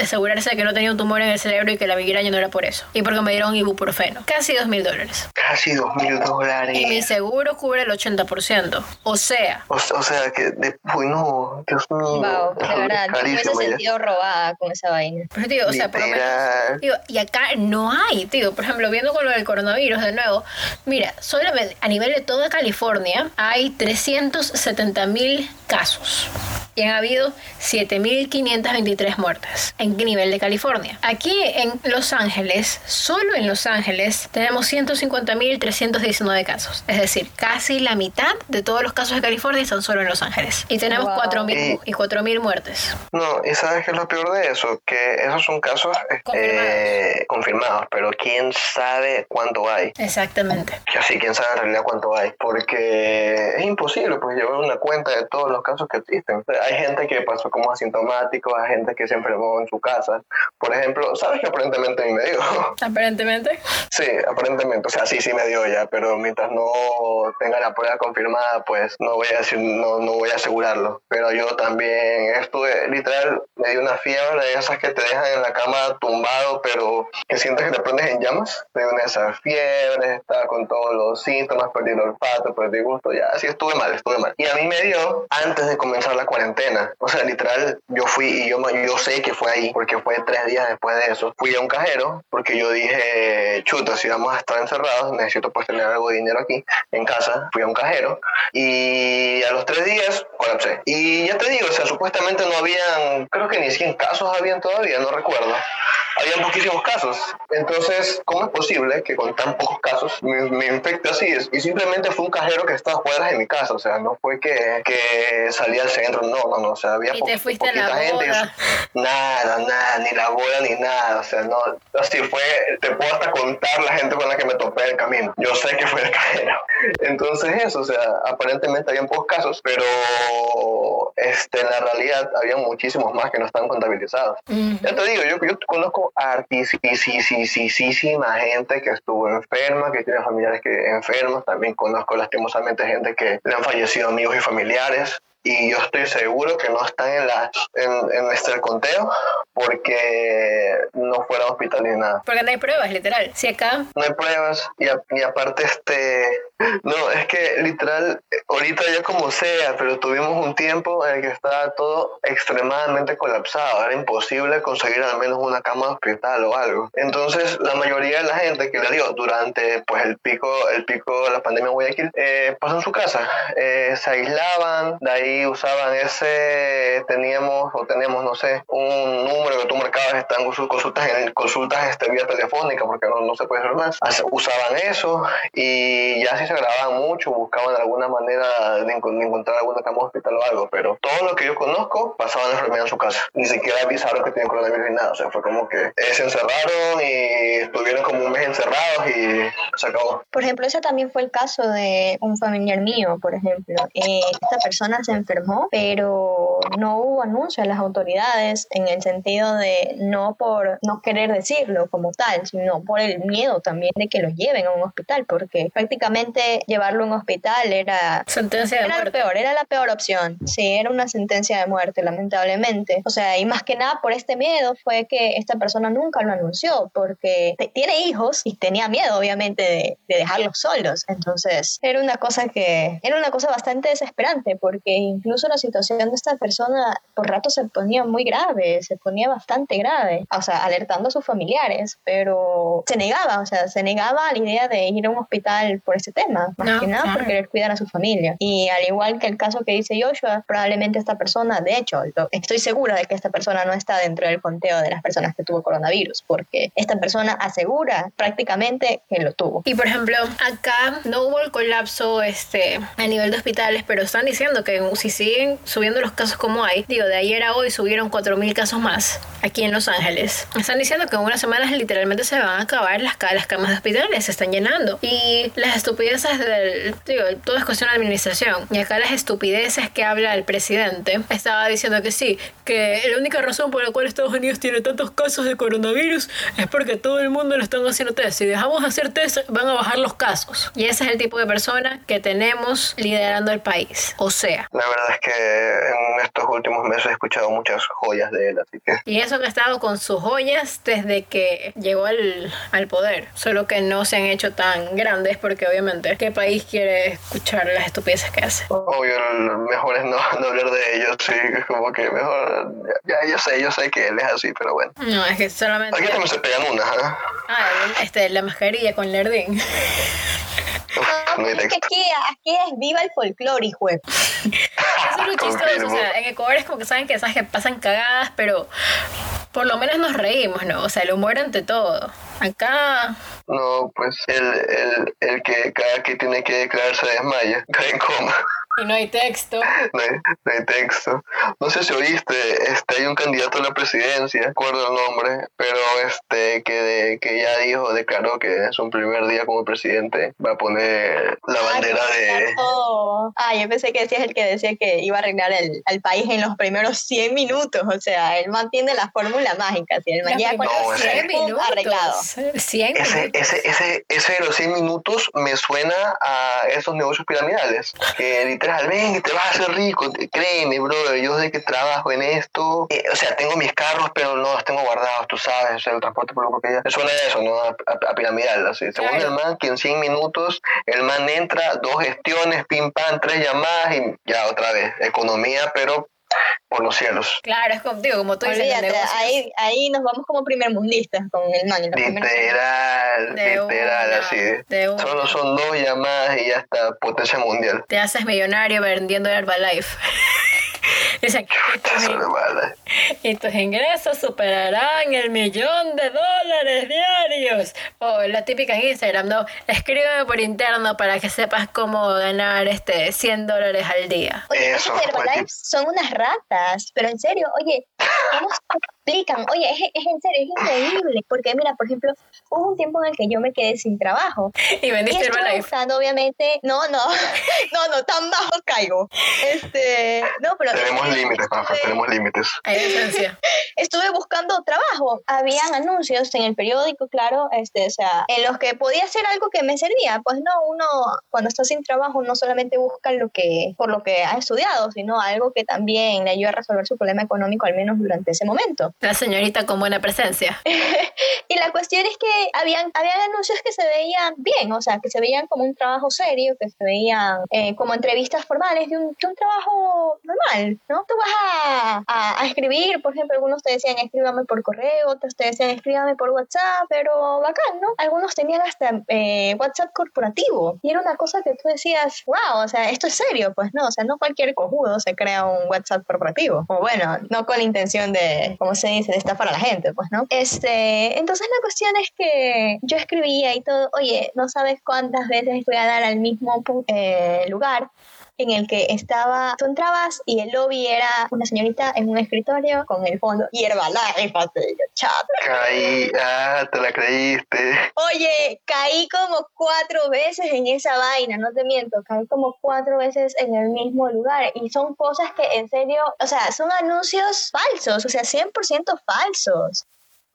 asegurarse de que no tenía un tumor en el cerebro y que la migraña no era por eso. Y porque me dieron ibuprofeno. Casi dos mil dólares. Dólares.
Casi dos mil dólares.
Y mi seguro cubre el 80%. O sea.
O, o sea que, de, uy, no, Dios mío.
Wow, de verdad, yo me hubiese sentido robada con esa vaina.
Pero, tío, o sea, por lo menos. Tío, y acá no hay, tío. Por ejemplo, viendo con lo del coronavirus de nuevo, mira, solamente a nivel de toda California hay 370 mil casos. Y han habido 7.523 muertes. ¿En qué nivel de California? Aquí en Los Ángeles, solo en Los Ángeles, tenemos 150.319 casos. Es decir, casi la mitad de todos los casos de California están solo en Los Ángeles. Y tenemos
Wow.
4.000 y 4.000 muertes.
No, y sabes qué es lo peor de eso, que esos son casos eh, confirmados, pero quién sabe cuánto hay.
Exactamente.
Que así, quién sabe en realidad cuánto hay, porque es imposible pues llevar una cuenta de todos los casos que existen. Hay gente que pasó como asintomático, hay gente que se enfermó en su casa. Por ejemplo, ¿sabes que aparentemente me dio?
Aparentemente.
Sí, aparentemente, o sea, sí, sí me dio ya, pero mientras no tenga la prueba confirmada, pues no voy a decir, no, no voy a asegurarlo. Pero yo también estuve, literal, me dio una fiebre de esas que te dejan en la cama tumbado, pero que sientes que te prendes en llamas. Me dio una de esas fiebres, estaba con todos los síntomas, perdí el olfato, perdí gusto, ya, así estuve mal, estuve mal. Y a mí me dio antes de comenzar la cuarentena. O sea, literal, yo fui y yo, yo sé que fue ahí, porque fue tres días después de eso. Fui a un cajero, porque yo dije, chuta, si vamos a estar encerrados, necesito pues tener algo de dinero aquí en casa. Fui a un cajero y a los tres días colapsé. Y ya te digo, o sea, supuestamente no habían, creo que ni 100 casos habían todavía, no recuerdo. Habían poquísimos casos. Entonces, ¿cómo es posible que con tan pocos casos me, me infecte así? Y simplemente fue un cajero que estaba fuera de mi casa, o sea, no fue que, que salí al centro, no, no, no, o sea, había
Y
po-
te fuiste a la
poquita gente.
boda.
Nada, nada, ni la boda ni nada, o sea, no, así fue, te puedo hasta contar la gente con la que me topé en el camino. Yo sé que fue el cajero. [LAUGHS] Entonces eso, o sea, aparentemente habían pocos casos, pero este, en la realidad había muchísimos más que no están contabilizados.
Mm.
Ya te digo, yo, yo conozco artísima gente que estuvo enferma, que tiene familiares que enfermos, también conozco lastimosamente gente que le han fallecido amigos y familiares. Y yo estoy seguro que no están en, la, en, en nuestro conteo porque no fuera hospital ni nada.
Porque no hay pruebas, literal. Si acá
No hay pruebas y, a- y aparte este... No, es que literal, ahorita ya como sea, pero tuvimos un tiempo en el que estaba todo extremadamente colapsado. Era imposible conseguir al menos una cama de hospital o algo. Entonces, la mayoría de la gente que le dio durante pues el pico, el pico de la pandemia en Guayaquil, eh, pasó en su casa. Eh, se aislaban, de ahí usaban ese, teníamos o teníamos, no sé, un número que tú marcabas, están sus consultas, en consultas este, vía telefónica, porque no, no se puede hacer más. Usaban eso y ya si se grababan mucho, buscaban de alguna manera de, encon- de encontrar alguna cama hospital o algo, pero todo lo que yo conozco pasaban enfermedad en su casa. Ni siquiera avisaron que tenían coronavirus ni nada, o sea, fue como que eh, se encerraron y estuvieron como un mes encerrados y se acabó.
Por ejemplo, ese también fue el caso de un familiar mío, por ejemplo. Eh, esta persona se enfermó, pero no hubo anuncio de las autoridades en el sentido de no por no querer decirlo como tal, sino por el miedo también de que lo lleven a un hospital, porque prácticamente llevarlo a un hospital era
sentencia de
era lo
muerte.
peor, era la peor opción. Sí, era una sentencia de muerte, lamentablemente. O sea, y más que nada por este miedo fue que esta persona nunca lo anunció, porque tiene hijos y tenía miedo, obviamente, de, de dejarlos solos. Entonces, era una cosa que, era una cosa bastante desesperante, porque incluso la situación de esta persona por rato se ponía muy grave, se ponía bastante grave, o sea, alertando a sus familiares, pero se negaba, o sea, se negaba a la idea de ir a un hospital por ese tema, más
No,
que nada
claro.
por querer cuidar a su familia. Y al igual que el caso que dice Joshua, probablemente esta persona, de hecho, estoy segura de que esta persona no está dentro del conteo de las personas que tuvo coronavirus, porque esta persona asegura prácticamente que lo tuvo.
Y por ejemplo, acá no hubo el colapso este, a nivel de hospitales, pero están diciendo que si siguen subiendo los casos como hay, digo, de ayer a hoy subieron 4.000 casos más aquí en Los Ángeles. Están diciendo que en unas semanas literalmente se van a acabar las, las camas de hospitales, se están llenando. Y las estupideces del, digo, todo es cuestión de administración. Y acá las estupideces que habla el presidente, estaba diciendo que sí, que la única razón por la cual Estados Unidos tiene tantos casos de coronavirus es porque todo el mundo lo están haciendo test. Si dejamos de hacer test van a bajar los casos. Y ese es el tipo de persona que tenemos liderando el país. O sea.
La verdad es que en estos últimos meses he escuchado muchas joyas de él, así que...
Y eso que ha estado con sus joyas desde que llegó al, al poder. Solo que no se han hecho tan grandes porque obviamente, ¿qué país quiere escuchar las estupideces que hace?
Obvio, mejor es no, no hablar de ellos, sí, es como que mejor... Ya, yo sé, yo sé que él es así, pero bueno.
No, es que solamente...
Aquí también se pegan unas, ¿ah?
Ah, este, la mascarilla con Lerdín.
No, es que aquí, aquí es viva el folclore, hijo.
Eso es lo [LAUGHS] chistoso, o sea, en Ecuador es como que saben que, ¿sabes? que pasan cagadas, pero por lo menos nos reímos, ¿no? O sea, el humor ante todo. Acá,
No, pues el, el, el que cada que tiene que declarar se desmaya, cae en coma.
Y no hay texto.
No hay, no hay texto. No sé si oíste, este, hay un candidato a la presidencia, no recuerdo el nombre, pero este que, de- que ya dijo, declaró que en su primer día como presidente va a poner la bandera de...
todo. Ah, yo pensé que decías el que decía que iba a arreglar el, al país en los primeros 100 minutos. O sea, él mantiene la fórmula mágica. Si el man llega con
No,
los
ese-
100
100 minutos, arreglado.
minutos. 100
Ese,
minutos.
ese, ese, ese de los 100 minutos me suena a esos negocios piramidales. Que literal, ven, que te vas a hacer rico. Créeme, brother, yo sé que trabajo en esto. Eh, o sea, tengo mis carros, pero no los tengo guardados, tú sabes. O sea, el transporte público que ya. Suena a eso, ¿no? A, a- a piramidal, así. Según
Claro.
el man, que en 100 minutos el man entra, dos gestiones, pim pam, tres llamadas y ya otra vez. Economía, pero por los cielos.
Claro, es como, digo, como tú dices,
Olvídate, ahí, ahí nos vamos como primermundistas con el man.
Literal, literal,
una,
así. Solo son dos llamadas y ya está potencia mundial.
Te haces millonario vendiendo Herbalife. [LAUGHS] [LAUGHS]
No vale.
y tus ingresos superarán el millón de dólares diarios. O la típica en Instagram, ¿no? Escríbeme por interno para que sepas cómo ganar este 100 dólares al día.
Oye,
Eso,
son unas ratas, pero en serio, oye, ¿cómo se explican? Oye, es, es en serio, es increíble, porque mira, por ejemplo, hubo un tiempo en el que yo me quedé sin trabajo
Y vendiste
estuve
Herbalife.
obviamente, no, no, [LAUGHS] no, no, tan bajo caigo. Este, no, pero
Tenemos límites, Rafa,
estuve-
tenemos límites. [LAUGHS]
Estuve buscando trabajo. Habían anuncios en el periódico, claro, este, o sea, en los que podía hacer algo que me servía. Pues no, uno cuando está sin trabajo no solamente busca lo que por lo que ha estudiado, sino algo que también le ayude a resolver su problema económico al menos durante ese momento.
La señorita con buena presencia. [LAUGHS]
Y la cuestión es que habían, habían anuncios que se veían bien, o sea, que se veían como un trabajo serio, que se veían eh, como entrevistas formales de un, de un trabajo normal, ¿no? Tú vas a, a, a escribir, por ejemplo, algunos te decían escríbame por correo, otros te decían escríbame por WhatsApp, pero bacán, ¿no? Algunos tenían hasta eh, WhatsApp corporativo y era una cosa que tú decías, wow, o sea, esto es serio, pues no, o sea, no cualquier cojudo se crea un WhatsApp corporativo, o bueno, no con la intención de, ¿cómo se dice?, de estafar a la gente, pues, ¿no? Este, entonces la cuestión es que yo escribía y todo, oye, no sabes cuántas veces fui a dar al mismo eh, lugar en el que estaba, tú entrabas y el lobby era una señorita en un escritorio con el fondo Herbalife, yo, chat.
Caí, ah, te la creíste.
Oye, caí como cuatro veces en esa vaina, no te miento, caí como cuatro veces en el mismo lugar y son cosas que en serio, o sea, son anuncios falsos, o sea, 100% falsos,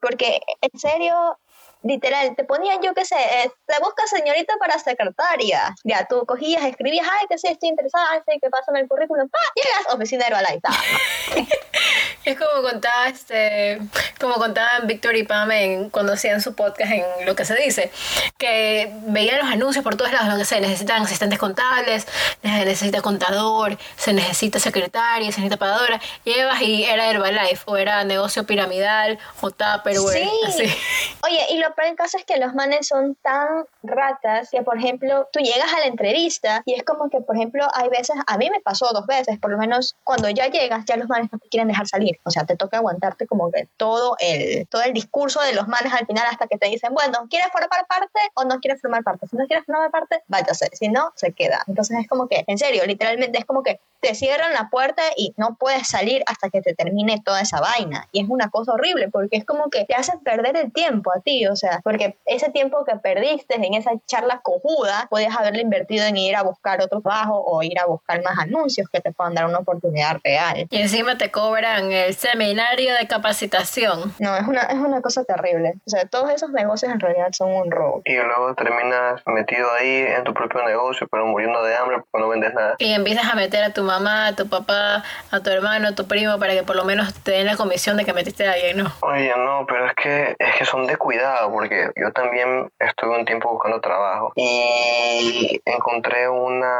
porque en serio, literal, te ponían, yo qué sé, eh, te busca señorita para secretaria, ya, tú cogías, escribías, ay, que sí, estoy interesada, ay, sí, que pásame el currículum, pa, llegas, oficina de. [LAUGHS]
Es como contaba este, como contaban Víctor y Pam en- cuando hacían su podcast en lo que se dice, que veían los anuncios por todos lados, lo que se necesitan asistentes contables, se necesita contador, se necesita secretaria, se necesita pagadora, llevas y era Herbalife, o era negocio piramidal, o Tupperware,
Sí.
así.
Oye, y lo peor del caso es que los manes son tan ratas que, por ejemplo, tú llegas a la entrevista y es como que, por ejemplo, hay veces, a mí me pasó dos veces, por lo menos cuando ya llegas, ya los manes no te quieren dejar salir. O sea, te toca aguantarte como que todo el, todo el discurso de los manes al final hasta que te dicen, bueno, ¿quieres formar parte o no quieres formar parte? Si no quieres formar parte, váyase. Si no, se queda. Entonces es como que, en serio, literalmente es como que te cierran la puerta y no puedes salir hasta que te termine toda esa vaina. Y es una cosa horrible porque es como que te hacen perder el tiempo a ti. O sea, sea, porque ese tiempo que perdiste en esa charla cojuda, podías haberlo invertido en ir a buscar otro trabajo o ir a buscar más anuncios que te puedan dar una oportunidad real.
Y encima te cobran el seminario de capacitación.
No, es una, es una cosa terrible. O sea, todos esos negocios en realidad son un robo.
Y luego terminas metido ahí en tu propio negocio, pero muriendo de hambre porque no vendes nada.
Y empiezas a meter a tu mamá, a tu papá, a tu hermano, a tu primo para que por lo menos te den la comisión de que metiste a alguien, ¿no?
Oye, no, pero es que, es que son de cuidado, porque yo también estuve un tiempo buscando trabajo y encontré una,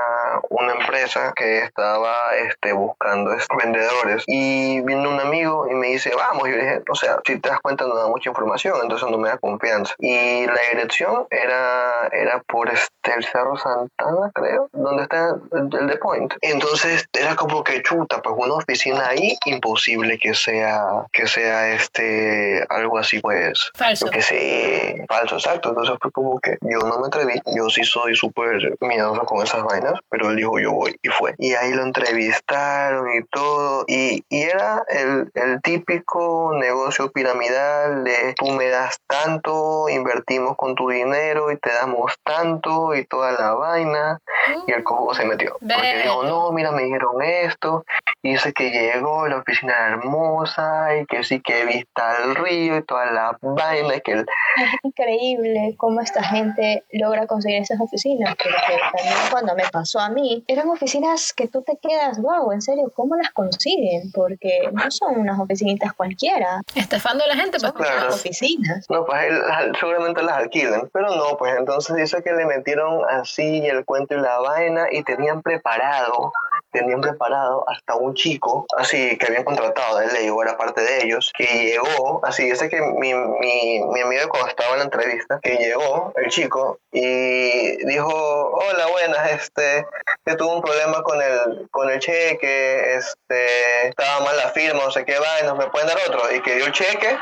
una empresa que estaba este, buscando vendedores y vino un amigo y me dice, vamos, yo le dije, o sea, si te das cuenta no da mucha información, entonces no me da confianza. Y la dirección era, era por este, el Cerro Santana, creo, donde está el, el The Point. Entonces era como que chuta, pues una oficina ahí, imposible que sea, que sea este, algo así, pues,
Falso.
que sí, falso, exacto. Entonces fue como que yo no me atreví, yo sí soy súper miedoso con esas vainas, pero él dijo yo voy y fue. Y ahí lo entrevistaron y todo, y, y era el, el típico negocio piramidal de tú me das tanto, invertimos con tu dinero y te damos tanto y toda la vaina. Y el cojo se metió. Porque dijo, no, mira, me dijeron esto. Y dice que llegó, la oficina era hermosa y que sí que vista al río y toda la vaina. Y que el-
Es increíble cómo esta gente logra conseguir esas oficinas, porque también cuando me pasó a mí, eran oficinas que tú te quedas, wow, en serio, ¿cómo las consiguen? Porque no son unas oficinitas cualquiera,
Estafando a la gente, pues.
son
Claro.
oficinas.
No, pues él- seguramente las alquilan. Pero no, pues entonces dice que le metieron así el cuento y la vaina y tenían preparado, tenían preparado hasta un chico, así que habían contratado de ley o era parte de ellos, que llegó, así, dice que mi, mi, mi amigo cuando estaba en la entrevista, que llegó el chico y dijo, hola, buenas, este, que tuvo un problema con el, con el cheque, este, estaba mal la firma, no sé qué vaina, me pueden dar otro, y que dio el cheque,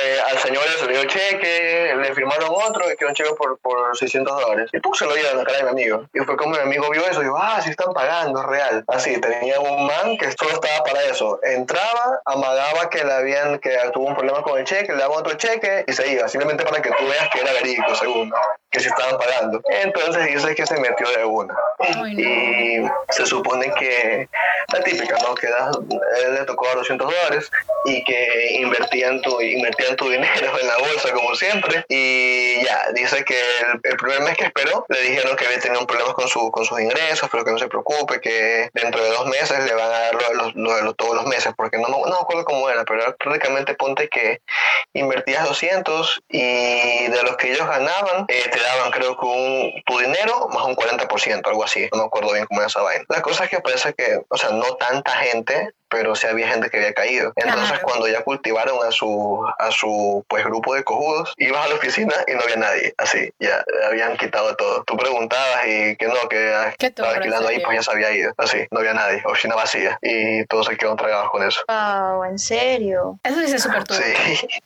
eh, al señor le salió el cheque, le firmaron otro y quedó un cheque por, por 600 dólares. Y puse se lo dieron en la cara de mi amigo. Y fue como mi amigo vio eso y dijo, ah, sí están pagando, es real. Así, tenía un man que solo estaba para eso. Entraba, amagaba que le habían, que tuvo un problema con el cheque, le daban otro cheque y se iba, simplemente para que tú veas que era verídico, según, que se estaban pagando. Entonces dice que se metió de una.
No.
Y se supone que la típica, ¿no? Que él le tocó a 200 dólares y que invertían tu, invertían tu dinero en la bolsa como siempre. Y ya, dice que el, primer mes que esperó le dijeron que había tenido un problema con, su, con sus ingresos, pero que no se preocupe, que dentro de dos meses le van a dar los, todos los meses, porque no, me- no me acuerdo cómo era, pero prácticamente ponte que invertías 200 y de los que ellos ganaban eh, te daban creo que un, tu dinero más un 40%, algo así, no me acuerdo bien cómo era esa vaina. La cosa es que parece que, o sea, no tanta gente, pero sí había gente que había caído. Entonces
Claro.
cuando ya cultivaron a su, a su pues grupo de cojudos, ibas a la oficina y no había nadie, así, ya habían quitado todo. Tú preguntabas y que no, que ah, estaba alquilando ahí, pues ya se había ido, así, no había nadie, oficina vacía y todos se quedaron tragados con eso.
Wow, en serio.
Eso es súper turbio.
Sí. [LAUGHS]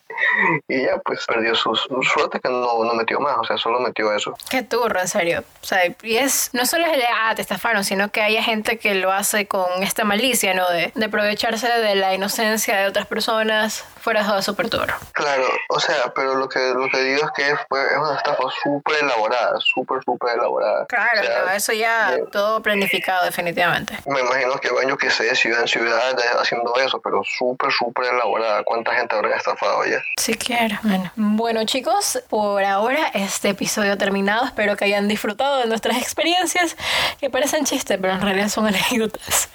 Y ya pues perdió su, su suerte que no, no metió más, o sea, solo metió eso.
Qué turro, en serio. O sea, y es, no solo es el, ah, te estafaron, sino que hay gente que lo hace con esta malicia, ¿no? De, de aprovecharse de la inocencia de otras personas. Fuera de súper turro.
Claro, o sea, pero lo que, lo que digo es que fue, es una estafa súper elaborada, súper, súper elaborada.
Claro,
O sea,
no, eso ya
eh,
todo planificado definitivamente.
Me imagino que yo que sé, ciudad en ciudad eh, haciendo eso, pero súper, súper elaborada. ¿Cuánta gente habrá estafado ya?
Si quiero. Bueno. bueno, chicos, por ahora este episodio terminado. Espero que hayan disfrutado de nuestras experiencias, que parecen chistes, pero en realidad son anécdotas.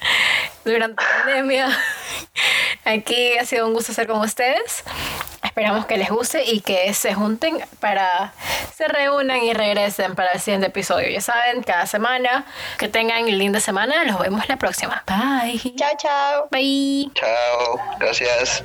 Durante la pandemia, [LAUGHS] aquí ha sido un gusto estar con ustedes. Esperamos que les guste y que se junten para se reúnan y regresen para el siguiente episodio. Ya saben, cada semana que tengan linda semana. Los vemos la próxima. Bye.
Chao, chao.
Bye.
Chao, gracias.